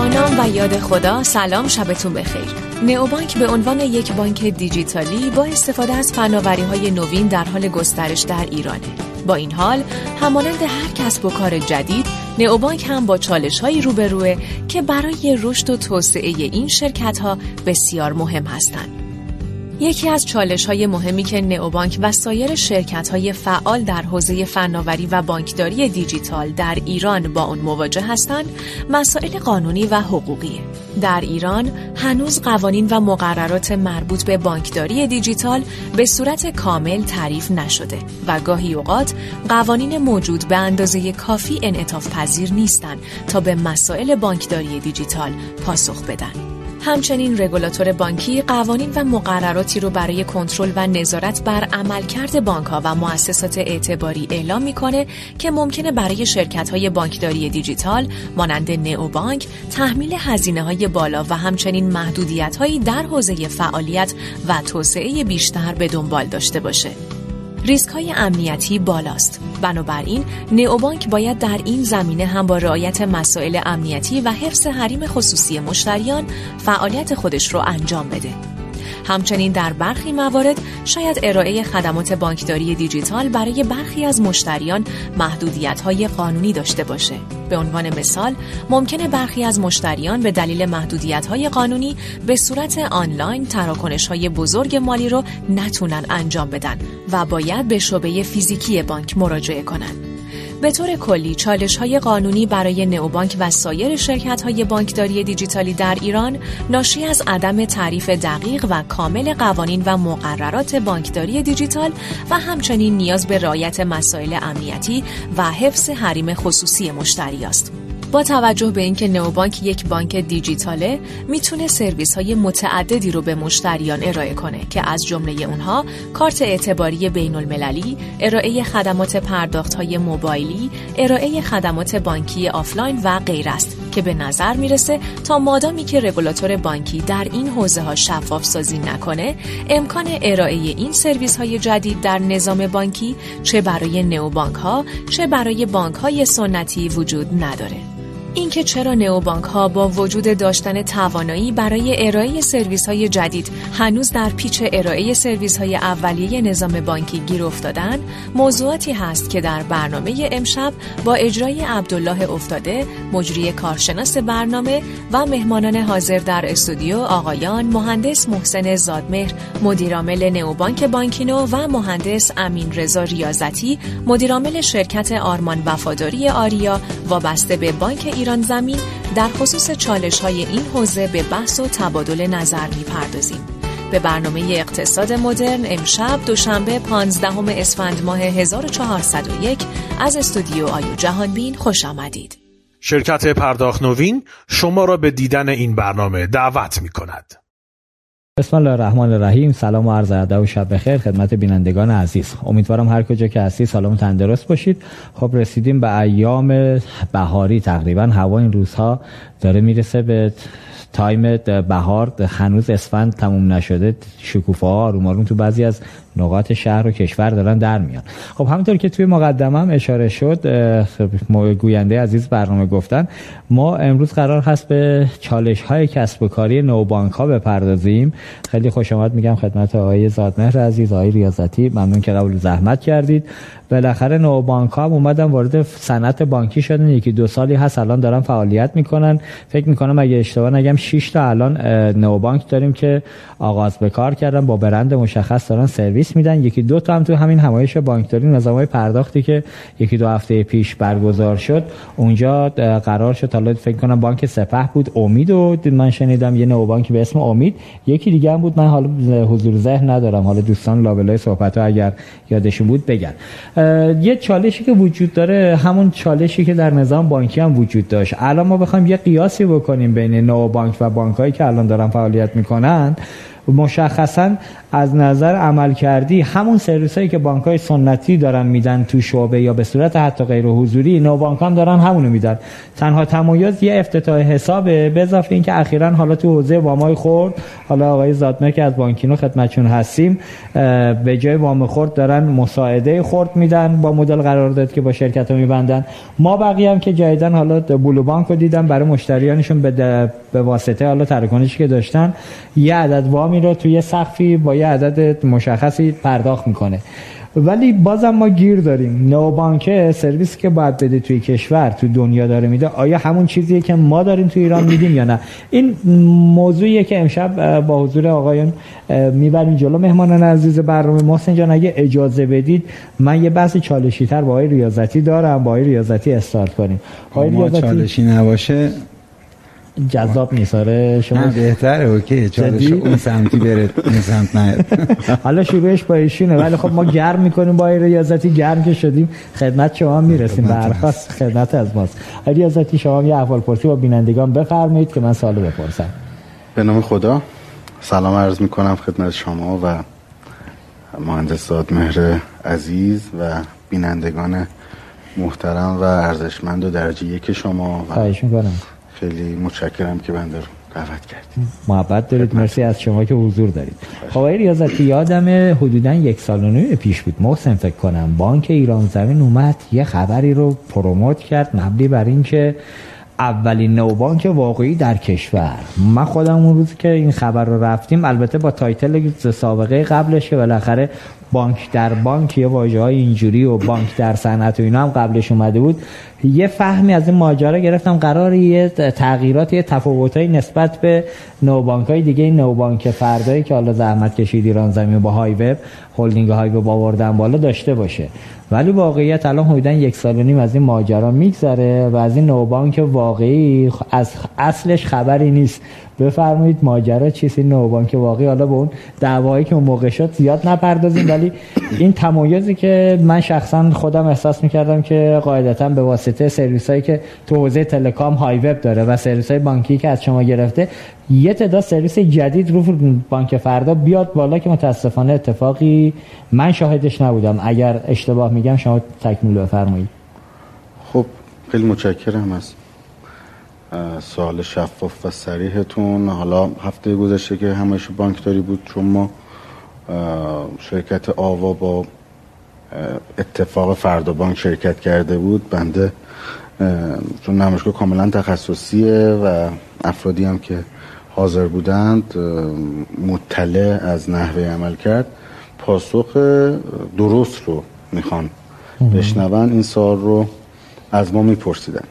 با نام و یاد خدا سلام شبتون بخیر. نئوبانک به عنوان یک بانک دیجیتالی با استفاده از فناوری های نوین در حال گسترش در ایرانه. با این حال همانند هر کسب و کار جدید نئوبانک هم با چالش هایی روبروه که برای رشد و توسعه این شرکت ها بسیار مهم هستند. یکی از چالش های مهمی که نئوبانک و سایر شرکت های فعال در حوزه فناوری و بانکداری دیجیتال در ایران با آن مواجه هستند مسائل قانونی و حقوقی در ایران هنوز قوانین و مقررات مربوط به بانکداری دیجیتال به صورت کامل تعریف نشده و گاهی اوقات قوانین موجود به اندازه کافی انعطاف پذیر نیستند تا به مسائل بانکداری دیجیتال پاسخ بدن. همچنین رگولاتور بانکی قوانین و مقرراتی رو برای کنترل و نظارت بر عملکرد بانک ها و مؤسسات اعتباری اعلام می‌کنه که ممکنه برای شرکت های بانکداری دیجیتال مانند نئو بانک تحمیل هزینه های بالا و همچنین محدودیت هایی در حوزه فعالیت و توسعه بیشتر به دنبال داشته باشه. ریسک های امنیتی بالاست. بنابراین نئوبانک باید در این زمینه هم با رعایت مسائل امنیتی و حفظ حریم خصوصی مشتریان فعالیت خودش رو انجام بده. همچنین در برخی موارد شاید ارائه خدمات بانکداری دیجیتال برای برخی از مشتریان محدودیت های قانونی داشته باشه. به عنوان مثال ممکنه برخی از مشتریان به دلیل محدودیت های قانونی به صورت آنلاین تراکنش های بزرگ مالی رو نتونن انجام بدن و باید به شعبه فیزیکی بانک مراجعه کنند. به طور کلی چالش های قانونی برای نئوبانک و سایر شرکت های بانکداری دیجیتالی در ایران ناشی از عدم تعریف دقیق و کامل قوانین و مقررات بانکداری دیجیتال و همچنین نیاز به رعایت مسائل امنیتی و حفظ حریم خصوصی مشتری است. با توجه به اینکه نئوبانک یک بانک دیجیتاله می‌تونه سرویس های متعددی رو به مشتریان ارائه کنه که از جمله اونها کارت اعتباری بین المللی، ارائه خدمات پرداخت های موبایلی، ارائه خدمات بانکی آفلاین و غیره است که به نظر می‌رسه تا مادامی که رگولاتور بانکی در این حوزه ها شفاف سازی نکنه امکان ارائه این سرویس های جدید در نظام بانکی چه برای نئوبانک ها چه برای بانک های سنتی وجود نداره. اینکه چرا نئوبانک ها با وجود داشتن توانایی برای ارائه سرویس های جدید هنوز در پیچ ارائه سرویس های اولیه نظام بانکی گیر افتادن موضوعاتی هست که در برنامه امشب با اجرای عبدالله افتاده مجری کارشناس برنامه و مهمانان حاضر در استودیو آقایان مهندس محسن زادمهر مدیرعامل نئوبانک بانکینو و مهندس امین رضا ریاضتی مدیرعامل شرکت آرمان وفاداری آریا وابسته به بانک ایران زمین در خصوص چالش های این حوزه به بحث و تبادل نظر می‌پردازیم. به برنامه اقتصاد مدرن امشب دوشنبه 15 اسفند ماه 1401 از استودیو آیو جهانبین خوش آمدید. شرکت پرداخت نوین شما را به دیدن این برنامه دعوت می کند. بسم الله الرحمن الرحیم. سلام و عرض ادب و شب بخیر خدمت بینندگان عزیز. امیدوارم هر کجا که هستی سلام تندرست باشید. خب رسیدیم به ایام بهاری تقریبا. هوا این روزها داره می‌رسه به تایم بهار. هنوز اسفند تموم نشده. شکوفه ها آروم تو بعضی از نقاط شهر و کشور دارن در میان. خب همونطور که توی مقدمه هم اشاره شد گوینده عزیز برنامه گفتن ما امروز قرار هست به چالش های کسب و کاری نوبانک ها بپردازیم. خیلی خوش آمد میگم خدمت آقای زادمهر عزیز آقای ریاضتی ممنون که قبول زحمت کردید. بالاخره نوبانک ها هم اومدن وارد صنعت بانکی شدن. یکی دو سالی هست الان دارن فعالیت می‌کنن. فکر می‌کنم اگه اشتباه نگم 6 تا الان نوبانک داریم که آغاز به کار کردن با برند مشخص دارن سرویس میدن. یکی دو تا هم تو همین همایش بانکداری نظام پرداختی که یکی دو هفته پیش برگزار شد. اونجا قرار شد. حالا فکر کنم بانک سپه بود. امید و من شنیدم یه نوبانک به اسم امید. یکی دیگه هم بود. من حالا حضور ذهن ندارم. حالا دوستان لابلای صحبت ها اگر یادشون بود بگن. یه چالشی که وجود داره همون چالشی که در نظام بانکی هم وجود داشت. الان ما بخوایم یه قیاسی بکنیم بین نو بانک و بانک هایی که الان دارن فعالیت می‌کنن. مشخصا از نظر عمل کردی همون سرویس هایی که بانک های سنتی دارن میدن تو شعبه یا به صورت حتی غیر حضوری نو بانک هم دارن همونو میدن. تنها تمایز یه افتتاح حسابه به اضافه اینکه اخیرا حالا تو حوزه وامای خورد حالا آقای زادمه که از بانکینو خدمتشون هستیم به جای وام خورد دارن مساعده خورد میدن با مدل قرارداد که با شرکت ها میبندن. ما بقیه هم که جایدن حالا بلو بانک رو دیدم برای مشتریانشون به, به واسطه حالا تراکنشی که داشتن یه عدد وامی رو توی سقفی با یه عدد مشخصی پرداخت می‌کنه. ولی بازم ما گیر داریم. نو بانک سرویسی که باید بده توی کشور تو دنیا داره میده آیا همون چیزیه که ما داریم تو ایران میدیم یا نه؟ این موضوعیه که امشب با حضور آقایون می‌بریم جلو. مهمانان عزیز برنامه محسن جان اگه اجازه بدید من یه بحث چالشی تر با آقای ریاضتی دارم با آقای ریاضتی استارت کنیم. آقای ریاضتی. چالشی نباشه. جذاب نیست. آره شما نه بهتره اوکی. چالش اون سمتی بره این سمت نه حالا شروعش با ایشونه ولی خب ما گرم می‌کنیم با ریاضتی گرم که شدیم. خدمت شما می‌رسیم برخواست خدمت از ماست. ریاضتی شما یه احوال پرسی با بینندگان بفرمایید که من سوالو بپرسم. به نام خدا. سلام عرض می‌کنم خدمت شما و مهندس مهر عزیز و بینندگان محترم و ارزشمند و درجه یک شما و خواهش می‌کنم. خیلی متشکرم که بنده رو دعوت کردید. محبت دارید. مرسی از شما که حضور دارید. خب ریاضتی یادم حدودا یک سال و نیم پیش بود. محسن فکر کنم بانک ایران زمین اومد یه خبری رو promote کرد مبنی بر اینکه اولین نئوبانک واقعی در کشور. من خودم اون روز که این خبر رو رفتیم البته با title سابقه قبلش که بالاخره بانک در بانک یه واژه های اینجوری و بانک در صنعت و اینا هم قبلش اومده بود. یه فهمی از این ماجرا گرفتم. قرار یه تغییرات یه تفاوتایی نسبت به نوبانک های دیگه نوبانک فردایی که حالا زحمت کشید ایران زمین با های وب هلدینگ های وب آوردن بالا داشته باشه. ولی واقعیت الان حدودا یک سال و نیم از این ماجرا میگذره و از این نوبانک واقعی از اصلش خبری نیست. بفرمایید ماجرا چیست این نوبانک واقعی حالا به اون دعوایی که اون موقع شد زیاد نپردازیم ولی این تمایزی که من شخصا خودم احساس می‌کردم که قاعدتا به واسطه سرویس هایی که تو حوزه تلکام های وب داره و سرویس های بانکی که از شما گرفته یه تعداد سرویس جدید رو بانک فردا بیاد بالا که متاسفانه اتفاقی من شاهدش نبودم. اگر اشتباه میگم شما تکمیل بفرمایید. خب خیلی متشکرم از سوال شفاف و سریحتون حالا هفته گذشته که همش بانکداری بود چون ما شرکت آوا با اتفاق فردا بانک شرکت کرده بود. بنده چون نمایشگاه کاملا تخصصیه و افرادی هم که حاضر بودند مطلع از نحوه عمل کرد. پاسخ درست رو می‌خوان بشنون. این سال رو از ما میپرسیدن.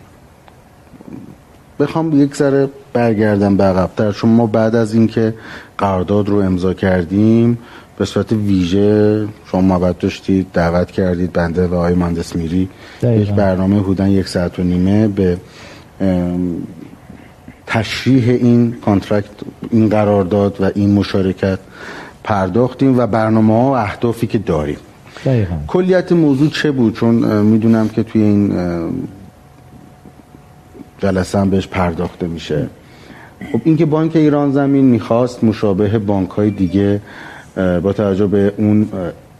بخوام یک ذره برگردم به عقبتر چون ما بعد از اینکه قرارداد رو امضا کردیم به صورت ویژه شما محبت داشتید دعوت کردید بنده و آقای مهندس میری یک برنامه حدودن یک ساعت و نیمه به تشریح این contract این قرارداد و این مشارکت پرداختیم و برنامه ها و اهدافی که داریم. دقیقا. کلیت موضوع چه بود؟ چون می‌دونم که توی این جلسه هم بهش پرداخته میشه. خب اینکه بانک ایران زمین می‌خواست مشابه بانک های دیگه با توجه به اون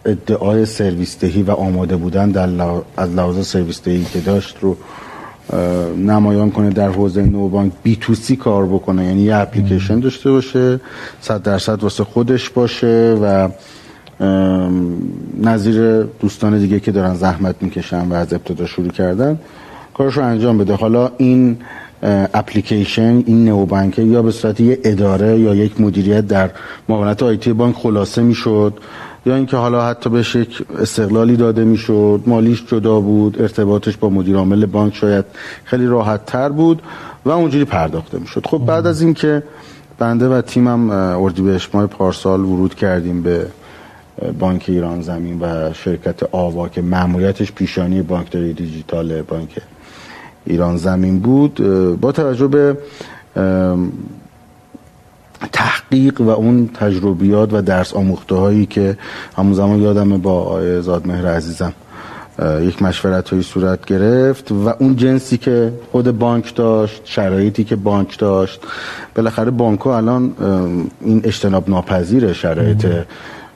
ادعای سرویس دهی و آماده بودن در از لحاظ سرویس دهی که داشت رو نمایان کنه در حوزه نو بانک بی تو سی کار بکنه. یعنی یه اپلیکیشن داشته باشه صد درصد واسه خودش باشه و نظیر دوستان دیگه که دارن زحمت می‌کشن و از ابتدا شروع کردن. کارش رو انجام بده. حالا این اپلیکیشن این نو بانک یا به صورت یه اداره یا یک مدیریت در معاونت آیتی بانک خلاصه می‌شد؟ یا اینکه حالا حتی بهش یک استقلالی داده می‌شد مالیش جدا بود ارتباطش با مدیر عامل بانک شاید خیلی راحت تر بود و اونجوری پرداخته می‌شد. خب بعد از اینکه بنده و تیمم اردیبهشت ماه پارسال ورود کردیم به بانک ایران زمین و شرکت آوا که معمولیتش پیشانی بانکداری دیجیتال بانک ایران زمین بود با توجه به تحقیق و اون تجربیات و درس آموخته هایی که همون زمان یادم با آقای زادمهر عزیزم یک مشورت هایی صورت گرفت و اون جنسی که خود بانک داشت شرایطی که بانک داشت بالاخره بانک الان این اجتناب ناپذیر شرایط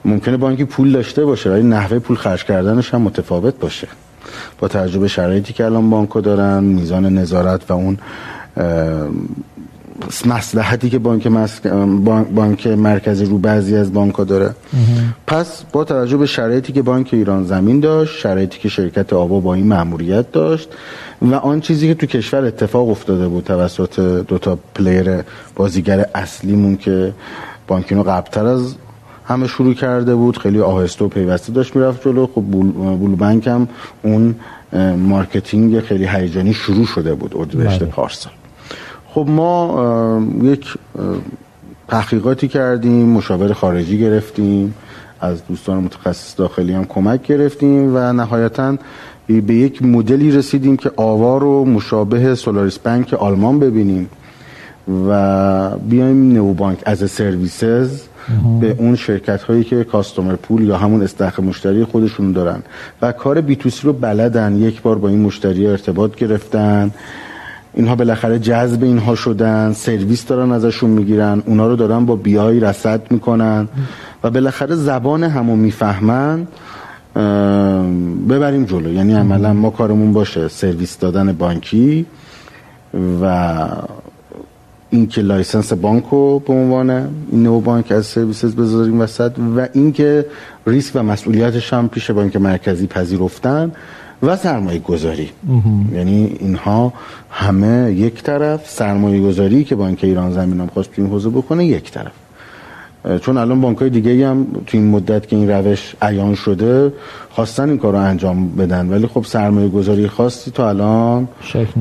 ممکنه بانکی پول داشته باشه ولی نحوه پول خرج کردنش هم متفاوت باشه. با تجربه شرایطی که الان بانک دارن میزان نظارت و اون مصلحتی که بانک, بانک مرکزی رو بعضی از بانک ها داره پس با توجه به شرایطی که بانک ایران زمین داشت شرایطی که شرکت آبا با این مأموریت داشت و آن چیزی که تو کشور اتفاق افتاده بود توسط دوتا پلیر بازیگر اصلیمون که بانکینو قبلتر از همه شروع کرده بود خیلی آهسته و پیوسته داشت می‌رفت جلو خب بول, بانک هم اون marketing خیلی هیجانی شروع شده بود اردیبهشت بله. پارسال خب ما یک تحقیقاتی کردیم مشاور خارجی گرفتیم از دوستان متخصص داخلی هم کمک گرفتیم و نهایتا به یک مدلی رسیدیم که آوا رو مشابه سولاریس بانک آلمان ببینیم و بیایم neobank as a service به اون شرکت هایی که customer pool یا همون استخر مشتری خودشون دارن. و کار B2C رو بلدن. یک بار با این مشتری ارتباط گرفتن. اینها بالاخره جذب اینها شدن. سرویس دارن ازشون می‌گیرن. اونا رو دارن با BI رصد می‌کنن. و بالاخره زبان همو می‌فهمن ببریم جلو. یعنی عملا ما کارمون باشه. سرویس دادن بانکی و اینکه license بانک رو به عنوان neobank as a service بذاریم وسط و اینکه ریسک و مسئولیتش هم پیش بانک مرکزی پذیرفتن و سرمایه گذاری. یعنی اینها همه یک طرف سرمایه گذاری که بانک ایران زمین هم خواست تو این حوزه بکنه یک طرف. چون الان بانک های دیگه هم تو این مدت که این روش عیان شده خواستن این کار رو انجام بدن. ولی خب سرمایه گذاری خاصی تا الان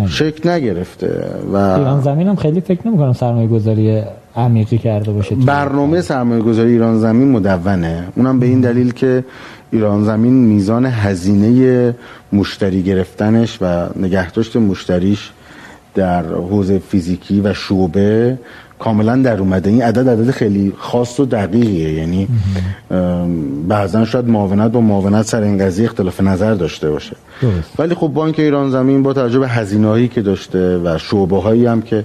شکل, نگرفته و ایران زمین هم خیلی فکر نمی کنم سرمایه گذاری عمیقی کرده باشه. برنامه سرمایه گذاری ایران زمین مدونه. اونم به این دلیل که ایران زمین میزان هزینه مشتری گرفتنش و نگهداشت مشتریش در حوزه فیزیکی و شعبه کاملا در اومده. این عدد عدد خیلی خاص و دقیقیه. یعنی بعضا شاید معاونت با معاونت سر این قضیه اختلاف نظر داشته باشه. ولی خب بانک ایران زمین با توجه به هزینه‌ای که داشته و شعبه هایی هم که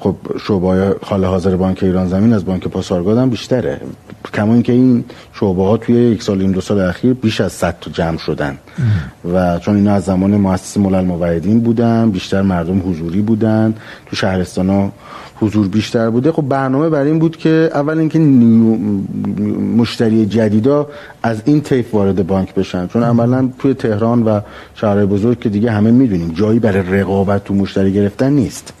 خب شعبه خاله حاضر بانک ایران زمین از بانک پاسارگاد هم بیشتره. کما اینکه این شعبه ها توی یک سال این دو سال اخیر بیش از 100 تا جمع شدن. و چون اینا از زمان مؤسس ملل موحدین بودن بیشتر مردم حضوری بودن. تو شهرستان ها حضور بیشتر بوده. خب برنامه بر این بود که اول اینکه مشتری جدیدا از این طیف وارد بانک بشن. چون عملا توی تهران و شهرهای بزرگ که دیگه همه می‌دونیم جایی برای رقابت تو مشتری گرفتن نیست.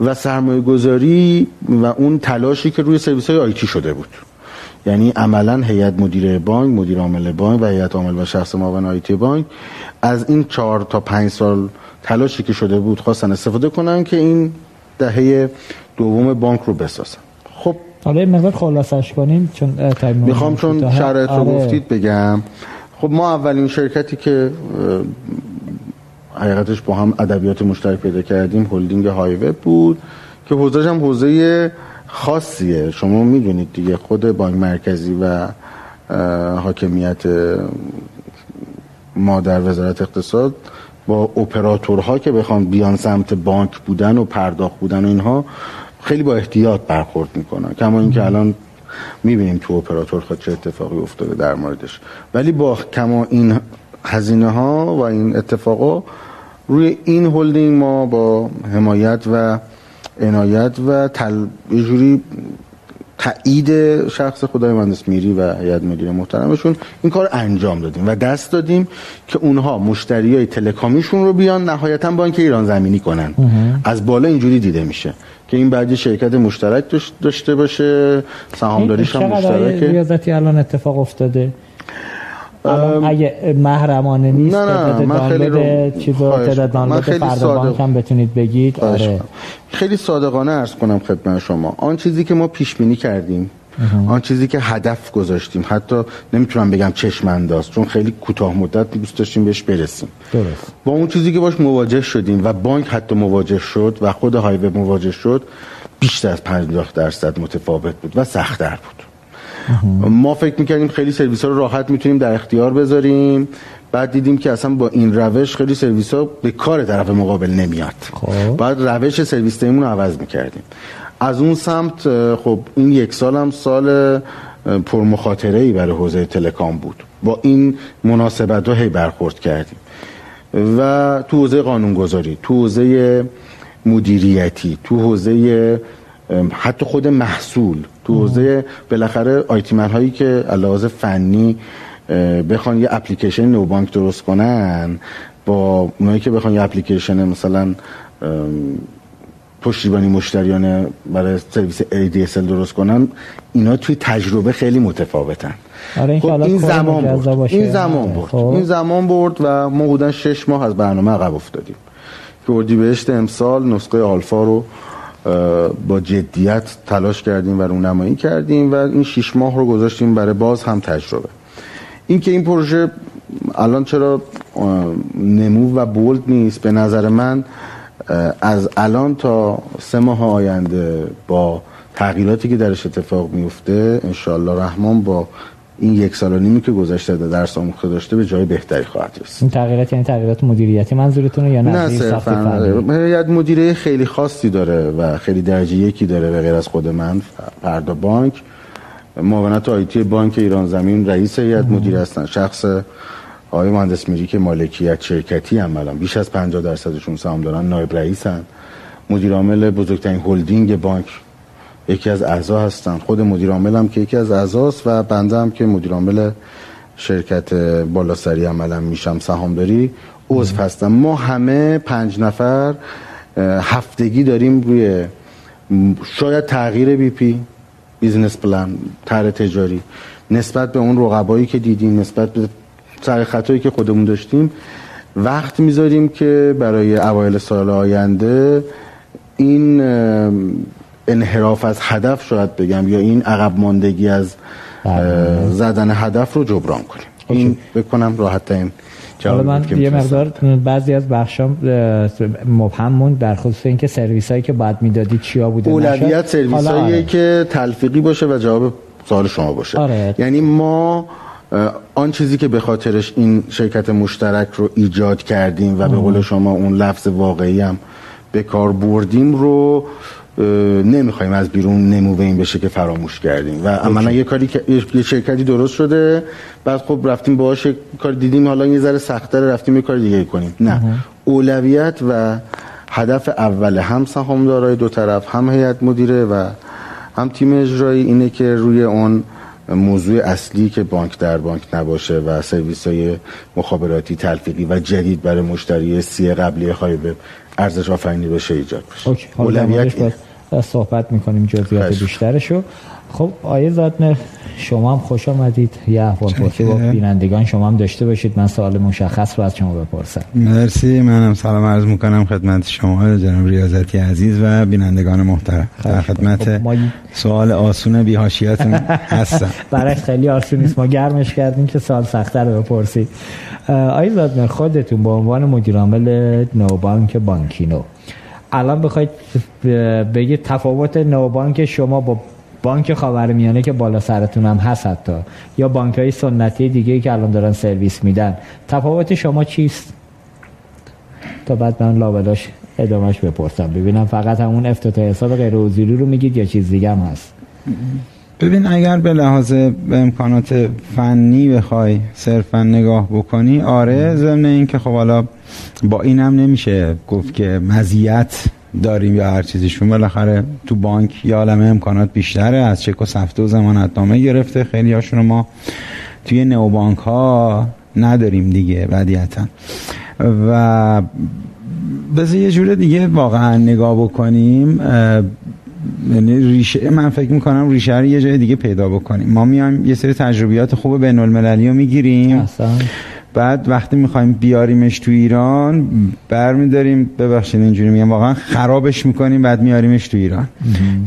و سرمایه گذاری و اون تلاشی که روی سرویس های آیتی شده بود. یعنی عملا هیئت مدیره بانک مدیر عامل بانک و هیئت عامل و شخص معاون آیتی بانک از این چهار تا پنج سال تلاشی که شده بود خواستن استفاده کنن که این دهه دوم بانک رو بسازن خب حالا یه مقدار خلاصش کنیم چون می‌خوام چون شرایط رو آره. گفتید بگم. خب ما اولین شرکتی که حقیقتش با هم ادبیات مشترک پیدا کردیم هلدینگ هایوه بود که حوزهش هم حوزه خاصیه. شما می‌دونید دیگه خود بانک مرکزی و حاکمیت ما در وزارت اقتصاد با اپراتورها که بخوان بیان سمت بانک بودن و پرداخت بودن و اینها خیلی با احتیاط برخورد می‌کنن. کما اینکه الان می‌بینیم تو اپراتور خود چه اتفاقی افتاده در موردش. ولی با کما این هزینه ها و این اتفاقا روی این هلدینگ ما با حمایت و عنایت و تل... یه جوری تایید شخص خدای مهندس میری و هیئت مدیره محترمشون. این کار انجام دادیم و دست دادیم که اونها مشتری های تلکامیشون رو بیان نهایتا بانک ایران زمینی کنن. از بالا اینجوری دیده میشه که این بعد شرکت مشترک داشته باشه سهامداریش هم مشترکه. ریاضتی الان اتفاق افتاده؟ اگه محرمانه نیست نه نه من خیلی رو چیزو تعداد دانلود فردا هم بتونید بگید. آره. خیلی صادقانه عرض کنم خدمت شما. آن چیزی که ما پیش بینی کردیم آن چیزی که هدف گذاشتیم حتی نمی‌تونم بگم چشم انداز چون خیلی کوتاه مدت دوست داشتیم بهش برسیم. درست. با اون چیزی که باش مواجه شدیم و بانک حتی مواجه شد و خود هایوه مواجه شد بیشتر از 50 درصد متفاوت بود و سختتر بود. ما فکر می‌کردیم خیلی سرویس ها رو راحت می‌تونیم در اختیار بذاریم. بعد دیدیم که اصلا با این روش خیلی سرویس ها به کار طرف مقابل نمیاد. خب. بعد روش سرویس رو عوض می‌کردیم. از اون سمت خب این یک سال هم سال پرمخاطره ای برای حوزه تلکام بود. با این مناسبت ها هی برخورد کردیم. و تو حوزه قانونگذاری تو حوزه مدیریتی تو حوزه حتی خود محصول تو حوزه بالاخره آیتیمن هایی که علاوه فنی بخوان یه اپلیکیشن نوبانک درست کنن با اونایی که بخوان یه اپلیکیشن مثلا پشتیبانی مشتریان برای سرویس ADSL درست کنن اینا توی تجربه خیلی متفاوتن. آره این, خب این زمان برد. این زمان برد. خب. این زمان برد و ما بودن شش ماه از برنامه عقب افتادیم. که اردیبهشت امسال نسخه آلفا رو با جدیت تلاش کردیم و رونمایی کردیم و این شش ماه رو گذاشتیم برای باز هم تجربه. این که این پروژه الان چرا نمو و بولد نیست به نظر من از الان تا سه ماه آینده با تغییراتی که درش اتفاق میفته انشالله رحمان با این یک سال و نیمی که گذشته در درس آموخته داشته به جای بهتری خواهد رسید. این تغییرات یعنی تغییرات مدیریتی منظورتونه یا نه صرفا. هیئت مدیره خیلی خاصی داره و خیلی درجه یکی داره به غیر از خود من فردا بانک. معاونت آیتی بانک ایران زمین رئیس هیئت مدیره هستن. شخص آقای مهندس میری که مالکیت شرکتی هم بیش از 50 درصدشون سهام دارن نایب رئیسن. مدیر عامل بزرگترین هلدینگ بانک یکی از اعضا هستن. خود مدیر عامل هم که یکی از اعضاست و بنده هم که مدیر عامل شرکت بالاسری عملا میشم سهامداری. عضو هستم ما همه پنج نفر هفتگی داریم روی شاید تغییر BP business plan طرح تجاری. نسبت به اون رقبایی که دیدیم نسبت به سعی خطایی که خودمون داشتیم وقت می‌ذاریم که برای اوایل سال آینده این انحراف از هدف شاید بگم یا این عقب ماندگی از بله. زدن هدف رو جبران کنیم این بکنم راحت این حالا من یه مقدار بعضی از بخشام مبهم موند در خصوص اینکه سرویس هایی که بعد می‌دادید چیا بوده اولویت سرویس هایی آره. که تلفیقی باشه و جواب سوال شما باشه آره. یعنی ما آن چیزی که به خاطرش این شرکت مشترک رو ایجاد کردیم و به قول شما اون لفظ واقعی هم به کار بردیم رو نمی‌خوایم از بیرون نمو این بشه که فراموش کردیم. و عملا یه کاری یه شرکتی درست شده بعد خب رفتیم باهاش کار دیدیم حالا یه ذره سخت‌تر رفتیم یه کار دیگه کنیم. نه. اولویت و هدف اول هم سهامدارای دو طرف هم هیئت مدیره و هم تیم اجرایی اینه که روی اون موضوع اصلی که بانک در بانک نباشه و سرویس های مخابراتی تلفیقی و جدید برای مشتری سی قبلی خواهی ارزش آفرینی بشه ایجاد بشه. اولویت صحبت می‌کنیم جزئیات بیشترشو. خب آیه زادمر شما هم خوش آمدید. یه احوال پرسی با بینندگان شما هم داشته باشید. من سوال مشخص رو از شما بپرسم. مرسی. منم سلام عرض می‌کنم خدمت شما جناب ریاضتی عزیز و بینندگان محترم. در خدمت خب ما... سوال آسون بیهاشیاتون هستم. برای خیلی آسون نیست. ما گرمش کردیم که سوال سختتر رو بپرسید. آیه زادمر خودتون به عنوان مدیر عامل نوبانک بانکینو الان بخواید بگید تفاوت نوبانک شما با بانک خاورمیانه که بالا سرتون هم هست حتی. یا بانک های سنتی دیگه که الان دارن سرویس میدن. تفاوت شما چیست؟ تا بعد من لابلاش ادامهش بپرسم. ببینم فقط همون افتتاح حساب غیر حضوری رو میگید یا چیز دیگه هم هست؟ ببین اگر به لحاظ به امکانات فنی بخوای صرفا نگاه بکنی آره ضمن این که خب حالا با اینم نمیشه گفت که مزیت داریم یا هر چیزیشون بالاخره تو بانک یا عالم امکانات بیشتره. از چک و سفته و زمانتنامه گرفته. خیلی هاشون ما توی نو بانک ها نداریم دیگه بدیتا و بذار یه جور دیگه واقعا نگاه بکنیم. یعنی ریشه من فکر می‌کنم ریشه رو یه جای دیگه پیدا بکنیم. ما میایم یه سری تجربیات خوب بین المللی رو می‌گیریم. بعد وقتی می‌خوایم بیاریمش تو ایران برمیداریم ببخشید اینجوری میگم واقعا خرابش می‌کنیم بعد میاریمش تو ایران.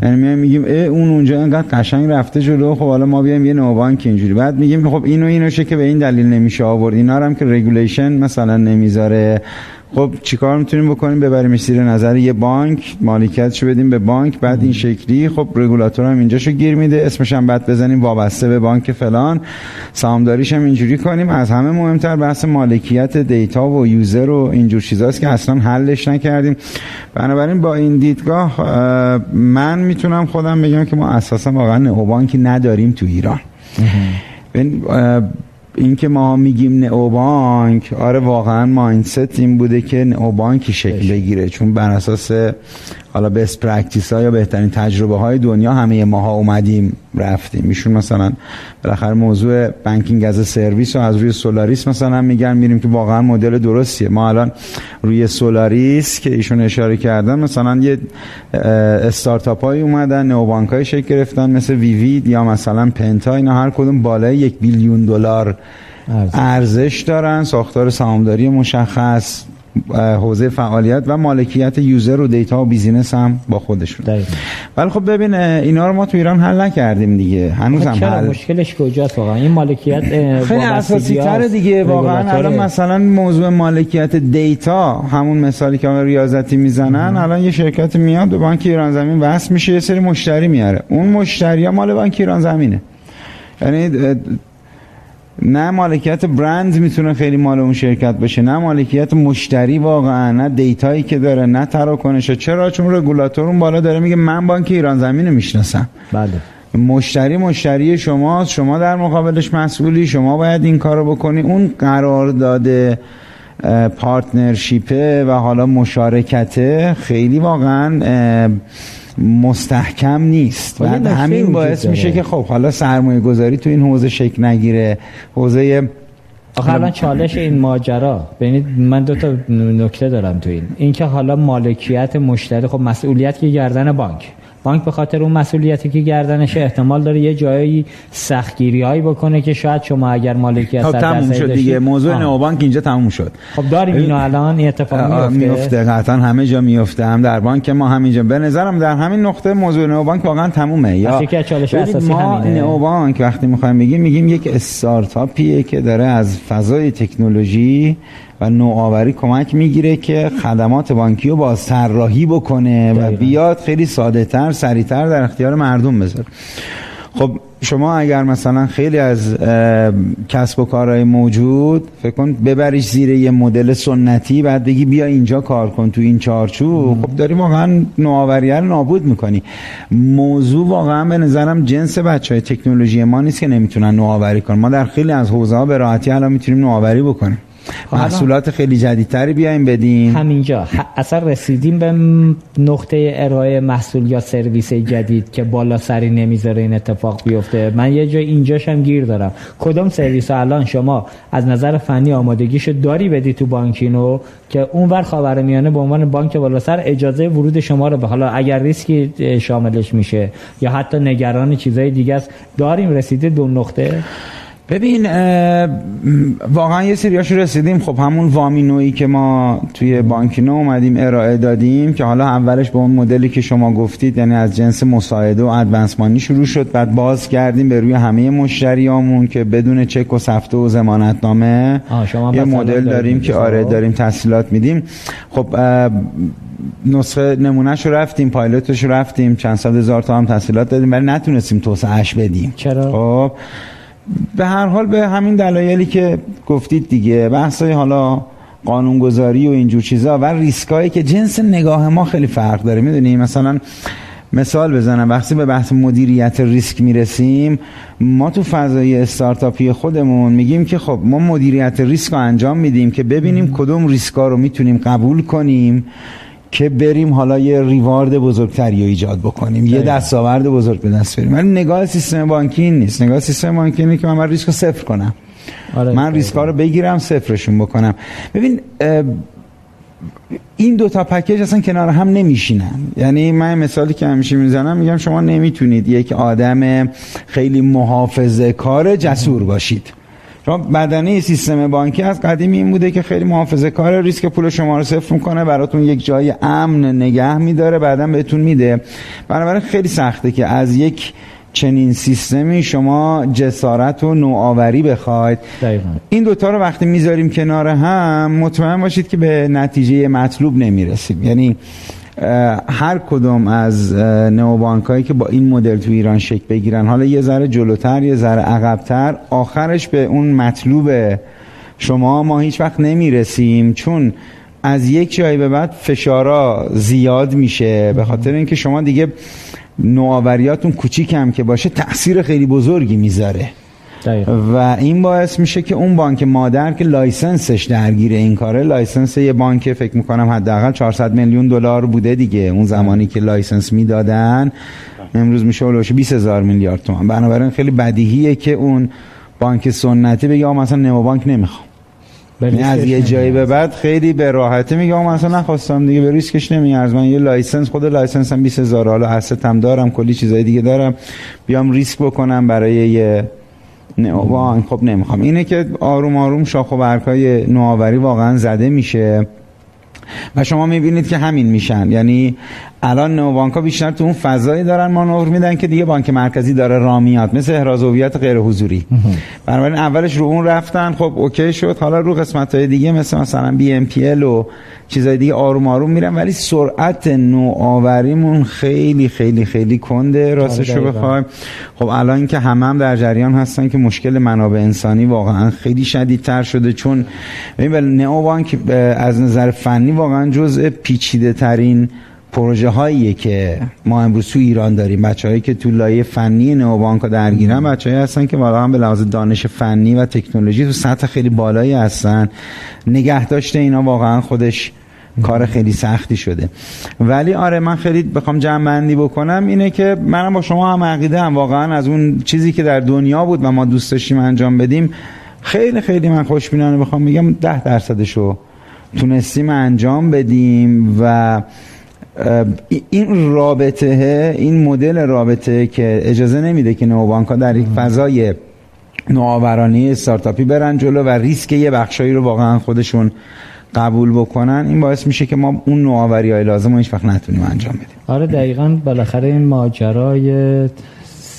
یعنی میایم میگیم اه اون اونجا انقدر قشنگ رفته جلو خب حالا ما بیایم یه نئوبانک اینجوری. بعد میگیم خب اینو اینو که به این دلیل نمیشه آورد؟ اینا هم که regulation مثلا نمی‌ذاره. خب چیکار می‌تونیم بکنیم؟ ببریم زیر نظر یه بانک مالکیتشو بدیم به بانک بعد این شکلی. خب رگولاتور هم اینجاشو گیر میده. اسمش هم بعد بزنیم وابسته به بانک فلان. سهامداریش هم اینجوری کنیم. از همه مهمتر بحث مالکیت دیتا و user و اینجور چیزاست که اصلا حلش نکردیم. بنابراین با این دیدگاه من می‌تونم خودم بگم که ما اساسا واقعا نئوبانکی نداریم تو ایران. این که ما میگیم نئوبانک آره واقعا mindset این بوده که نئوبانکی شکل بگیره. چون بر اساس حالا best practice ها یا بهترین تجربه های دنیا همه ماها اومدیم رفتیم. میشون مثلا بالاخره موضوع banking as a service و از روی سولاریس مثلا میگن میریم که واقعا مدل درستیه. ما الان روی سولاریس که ایشون اشاره کردن مثلا یه استارتاپ های اومدن نئوبانک های شکل گرفتن مثل Vivid یا مثلا Penta اینا هر کدوم بالای یک billion دلار ارزش دارن. ساختار سهامداری مشخص. حوزه فعالیت و مالکیت user و دیتا و business هم با خودشون. ولی خب ببین اینا رو ما تو ایران حل نکردیم دیگه. هنوز خب هم حل مشکلش کجاست واقعا؟ این مالکیت خیلی اساسی تر دیگه. واقعا الان مثلا موضوع مالکیت دیتا همون مثالی که ریاضتی می‌زنن الان یه شرکت میاد به بانک ایران زمین وصل میشه یه سری مشتری میاره. اون مشتری ها مال بانک ایران زمینه. یعنی نه مالکیت برند می‌تونه خیلی مال اون شرکت باشه نه مالکیت مشتری واقعا نه دیتایی که داره نه تراکنشه. چرا؟ چون رگولاتور اون بالا داره میگه من بانک ایران زمین می‌شناسم. بله. مشتری مشتری شما شما در مقابلش مسئولی شما باید این کارو بکنی. اون قرار داده پارتنرشیپه و حالا مشارکته خیلی واقعا مستحکم نیست. و همین باعث میشه که خب حالا سرمایه گذاری تو این حوزه شکل نگیره. حوزه آخه الان چالش این ماجرا. ببینید من دو تا نکته دارم تو این. اینکه حالا مالکیت مشتری خب مسئولیت که گردن بانک. بانک به خاطر اون مسئولیتی که گردنشه احتمال داره یه جایی سختگیری هایی بکنه که شاید شما اگر مالکیت خب تموم شد دیگه. موضوع نو بانک اینجا تموم شد. خب داریم اینو الان این اتفاق میفته قطعا همه جا میفته هم در بانک ما همینجا به نظرم در همین نقطه موضوع نو بانک واقعا تمومه. یا که چالش اساسی ما همینه. نو بانک وقتی می‌خوایم بگیم میگیم یک استارتاپیه که داره از فضای تکنولوژی و نوآوری کمک می‌گیره که خدمات بانکی رو باز طراحی بکنه و بیاد خیلی ساده تر سریعتر در اختیار مردم بذاره. خب شما اگر مثلا خیلی از کسب و کارهای موجود فکر کن ببریش زیر یه مدل سنتی بعد بگی بیا اینجا کار کن تو این چارچوب. خب داری واقعا نوآوری رو نابود می‌کنی. موضوع واقعا به نظرم جنس بچه های تکنولوژی ما نیست که نمی‌تونن نوآوری کنن. ما در خیلی از حوزه ها به راحتی الان می‌تونیم نوآوری بکنیم. محصولات خیلی جدیدتری بیایم بدیم همینجا. اصلا رسیدیم به نقطه ارائه محصول یا سرویس جدید که بالا سری نمی‌ذاره این اتفاق بیفته. من یه جای اینجاشم گیر دارم. کدوم سرویس الان شما از نظر فنی آمادگیشو داری بدی تو بانکینو که اونور خاورمیانه به عنوان بانک بالا سر اجازه ورود شما رو به حالا اگر ریسکی شاملش میشه یا حتی نگران چیزای دیگه است. داریم رسیدید به نقطه؟ ببین واقعا یه سریاش رسیدیم. خب همون وامینویی که ما توی بانکینو اومدیم ارائه دادیم که حالا اولش به اون مدلی که شما گفتید یعنی از جنس مساعده و advance money شروع شد. بعد باز کردیم به روی همه مشتریامون که بدون چک و سفته و نامه یه مدل داریم که آره داریم تحصیلات میدیم. خب نسخه نمونهش رو رفتیم پایلوتش رو رفتیم. چند سال هزار تا هم تحصیلات دادیم ولی نتونستیم توسعهش بدیم. چرا؟ خب به هر حال به همین دلایلی که گفتید دیگه بحثای حالا قانونگذاری و اینجور چیزا و ریسکایی که جنس نگاه ما خیلی فرق داره. می‌دونی؟ مثلا مثال بزنم. وقتی به بحث مدیریت ریسک می‌رسیم ما تو فضای استارتاپی خودمون میگیم که خب ما مدیریت ریسک رو انجام میدیم که ببینیم کدوم ریسکا رو می‌تونیم قبول کنیم. که بریم حالا یه ریوارد بزرگتری رو ایجاد بکنیم. یه دستاورد بزرگ به دست بریم. ولی نگاه سیستم بانکی این نیست. نگاه سیستم بانکی اینه که من ریسک رو صفر کنم. آره من ریسک رو بگیرم صفرشون بکنم. ببین این دو تا پکیج اصلا کنار هم نمیشینن. یعنی من مثالی که همیشه می‌زنم میگم شما نمی‌تونید یک آدم خیلی محافظه کار جسور باشید. شما بدنه سیستم بانکی از قدیمی این بوده که خیلی محافظه کار ریسک پول شما رو صفر می‌کنه براتون یک جای امن نگه میداره بعدا بهتون میده. بنابراین خیلی سخته که از یک چنین سیستمی شما جسارت و نوآوری بخواید. دقیقا. این دوتا رو وقتی می‌ذاریم کنار هم مطمئن باشید که به نتیجه مطلوب نمی‌رسیم. یعنی هر کدوم از نئوبانک هایی که با این مدل تو ایران شکل بگیرن. حالا یه ذره جلوتر یه ذره عقبتر. آخرش به اون مطلوب شما ما هیچ وقت نمی‌رسیم چون از یک جایی به بعد فشارا زیاد میشه. به خاطر اینکه شما دیگه نوآوریاتون کوچیک هم که باشه تاثیر خیلی بزرگی می‌ذاره. و این باعث میشه که اون بانک مادر که license ش درگیر این کاره license یه بانک فکر می‌کنم حداقل 400 میلیون دلار بوده دیگه. اون زمانی که license می‌دادن امروز میشه اولش 20 هزار میلیارد تومان. بنابراین خیلی بدیهیه که اون بانک سنتی بگه آقا مثلا نئو بانک نمی‌خوام. یعنی از یه جایی به بعد خیلی به راحتی میگه آقا مثلا نخواستم دیگه به ریسکش نمیارز من یه license خود license هم 20 هزار حالا هم دارم کلی چیزای دیگه دارم. بیام ریسک بکنم برای یه بانک خب نمی‌خوام. اینه که آروم آروم شاخ و برگای نوآوری واقعا زده میشه. و شما می‌بینید که همین میشن. یعنی الان نئو ها بیشتر تو اون فضایی دارن مانور میدن که دیگه بانک مرکزی داره راه میاد مثل احراز هویت غیر حضوری. بنابراین اولش رو اون رفتن خب اوکی شد. حالا رو قسمت های دیگه مثل مثلا BNPL و چیزای دیگه آروم آروم میرن ولی سرعت نوآوریمون خیلی خیلی خیلی کنده راستش رو بخوایم. خب الان که همه هم در جریان هستن که مشکل منابع انسانی واقعا خیلی شدیدتر شده چون ببین نئو بانک از نظر فنی واقعا جزء پیچیده ترین پروژه هاییه که ما امروز تو ایران داریم. بچههایی که تو لایه فنی نوبانک درگیرن بچههایی هستن که واقعا به لحاظ دانش فنی و تکنولوژی تو سطح خیلی بالایی هستن. نگه داشته اینا واقعا خودش کار خیلی سختی شده. ولی آره من خیلی بخوام جمع بندی بکنم اینه که منم با شما هم عقیده هم واقعا از اون چیزی که در دنیا بود و ما دوست داشتیم انجام بدیم خیلی خیلی من خوشبینانه بخوام میگم ده درصدشو تونستیم انجام بدیم و این رابطه این مدل رابطه که اجازه نمیده که نوبانک ها در یک فضای نوآورانه استارتاپی برن جلو و ریسک یه بخشایی رو واقعا خودشون قبول بکنن. این باعث میشه که ما اون نوآوری های لازم رو هیچ وقت نتونیم انجام بدیم. آره دقیقا بالاخره این ماجرای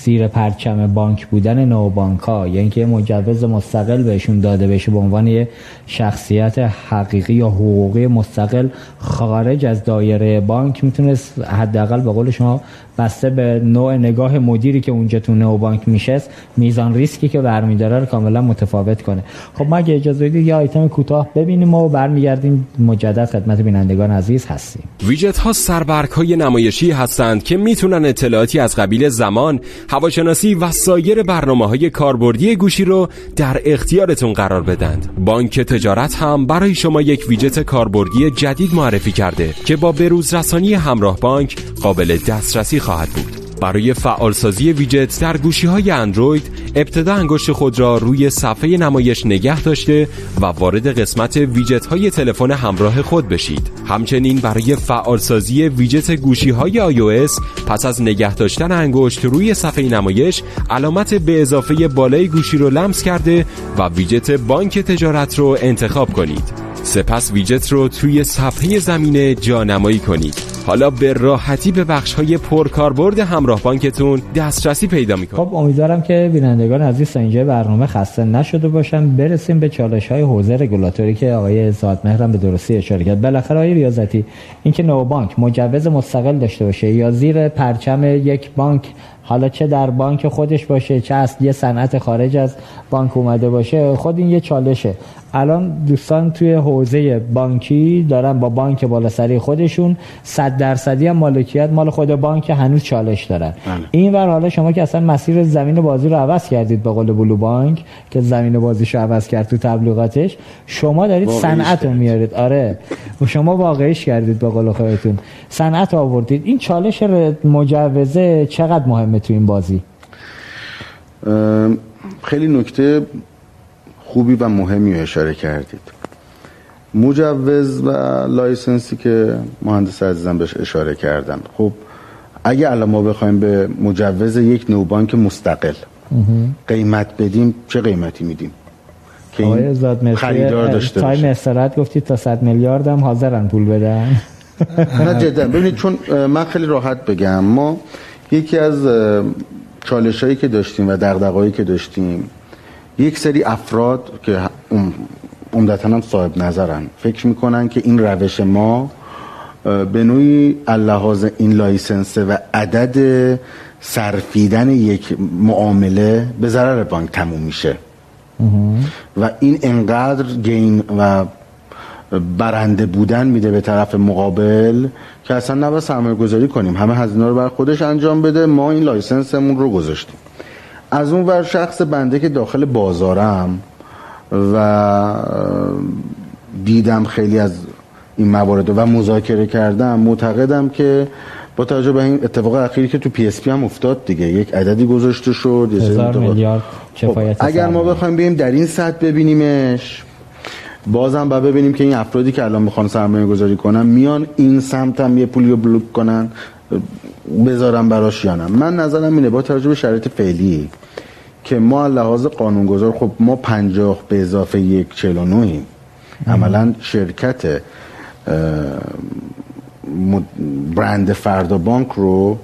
زیر پرچم بانک بودن نو بانک ها یا اینکه مجوز مستقل بهشون داده بشه به عنوان یه شخصیت حقیقی یا حقوقی مستقل خارج از دایره بانک می‌تونست حداقل به قول شما بسته به نوع نگاه مدیری که اونجا تو نو بانک میشست میزان ریسکی که برمیداره رو کاملا متفاوت کنه. خب ما اگه اجازه بدید یه آیتم کوتاه ببینیم و برمیگردیم مجدد خدمت بینندگان عزیز هستیم. ویجت ها سربرگ های نمایشی هستند که می‌تونن اطلاعاتی از قبیل زمان هواشناسی و سایر برنامه های کاربردی گوشی رو در اختیارتون قرار بدند بانک تجارت هم برای شما یک ویجت کاربردی جدید معرفی کرده که با بروز رسانی همراه بانک قابل دسترسی خواهد بود. برای فعالسازی ویجت در گوشی های اندروید ابتدا انگشت خود را روی صفحه نمایش نگه داشته و وارد قسمت ویجت های تلفن همراه خود بشید. همچنین برای فعالسازی ویجت گوشی های iOS پس از نگه داشتن انگشت روی صفحه نمایش علامت به اضافه بالای گوشی رو لمس کرده و ویجت بانک تجارت رو انتخاب کنید. سپس ویجت رو توی صفحه زمینه جانمایی کنید. حالا به راحتی به بخش های پرکاربرد همراه بانکتون دسترسی پیدا می‌کنید خب امیدوارم که بینندگان عزیز تا اینجا برنامه خسته نشده باشن. برسیم به چالش های حوزه رگولاتوری که آقای ساعت مهرم به درستی اشاره کرد. بالاخره آقای ریاضتی اینکه نو بانک مجوز مستقل داشته باشه یا زیر پرچم یک بانک حالا چه در بانک خودش باشه چه از یه صنعت خارج از بانک اومده باشه خود این یه چالشه. الان دوستان توی حوزه بانکی دارن با بانک بالا سری خودشون صد درصدی هم مالکیت مال خود بانک هنوز چالش دارن. بله. این ور حالا شما که اصلا مسیر زمین بازی رو عوض کردید به قول بلو بانک که زمین بازیش رو عوض کرد تو تبلیغاتش شما دارید صنعت رو میارید. آره. و شما واقعیش کردید به قول خودتون. صنعت آوردید. این چالش مجوزه چقدر مهمه تو این بازی؟ خیلی نکته خوبی و مهمی رو اشاره کردید. مجوز و license ی که مهندس عزیزم بهش اشاره کردن. خب اگه الان ما بخوایم به مجوز یک نئوبانک مستقل قیمت بدیم چه قیمتی میدیم؟ که این خریدار داشته time استراحت گفتید تا 100 میلیارد هم حاضرن پول بدن. نه جدا. ببینید چون من خیلی راحت بگم ما یکی از چالش هایی که داشتیم و دقدقایی که داشتیم یک سری افراد که عمدتا هم صاحب نظرن فکر می‌کنن که این روش ما به نوعی اللحاظ این لایسنسه و عدد صرفیدن یک معامله به ضرر بانک تموم میشه. و این انقدر gain و برنده بودن میده به طرف مقابل که اصلا نباید سرمایه گذاری کنیم. همه هزینه رو بر خودش انجام بده. ما این license مون رو گذاشتیم. از اون ور شخص بنده که داخل بازارم و دیدم خیلی از این موارد و مذاکره کردم معتقدم که با توجه به این اتفاق اخیری که تو PSP هم افتاد دیگه یک عددی گذاشته شد هزار میلیارد خب اگر ما بخوایم بریم در این سطح ببینیمش بازم با ببینیم که این افرادی که الان می‌خوان سرمایه گذاری کنن میان این سمت هم یه پولی رو بلوک کنن. بذارم براش یا نه. من نظرم اینه با توجه به شرایط فعلی که ما لحاظ قانونگذار خب ما پنجاه به اضافه یک چلو نویم. عملا شرکت برند فردا بانک رو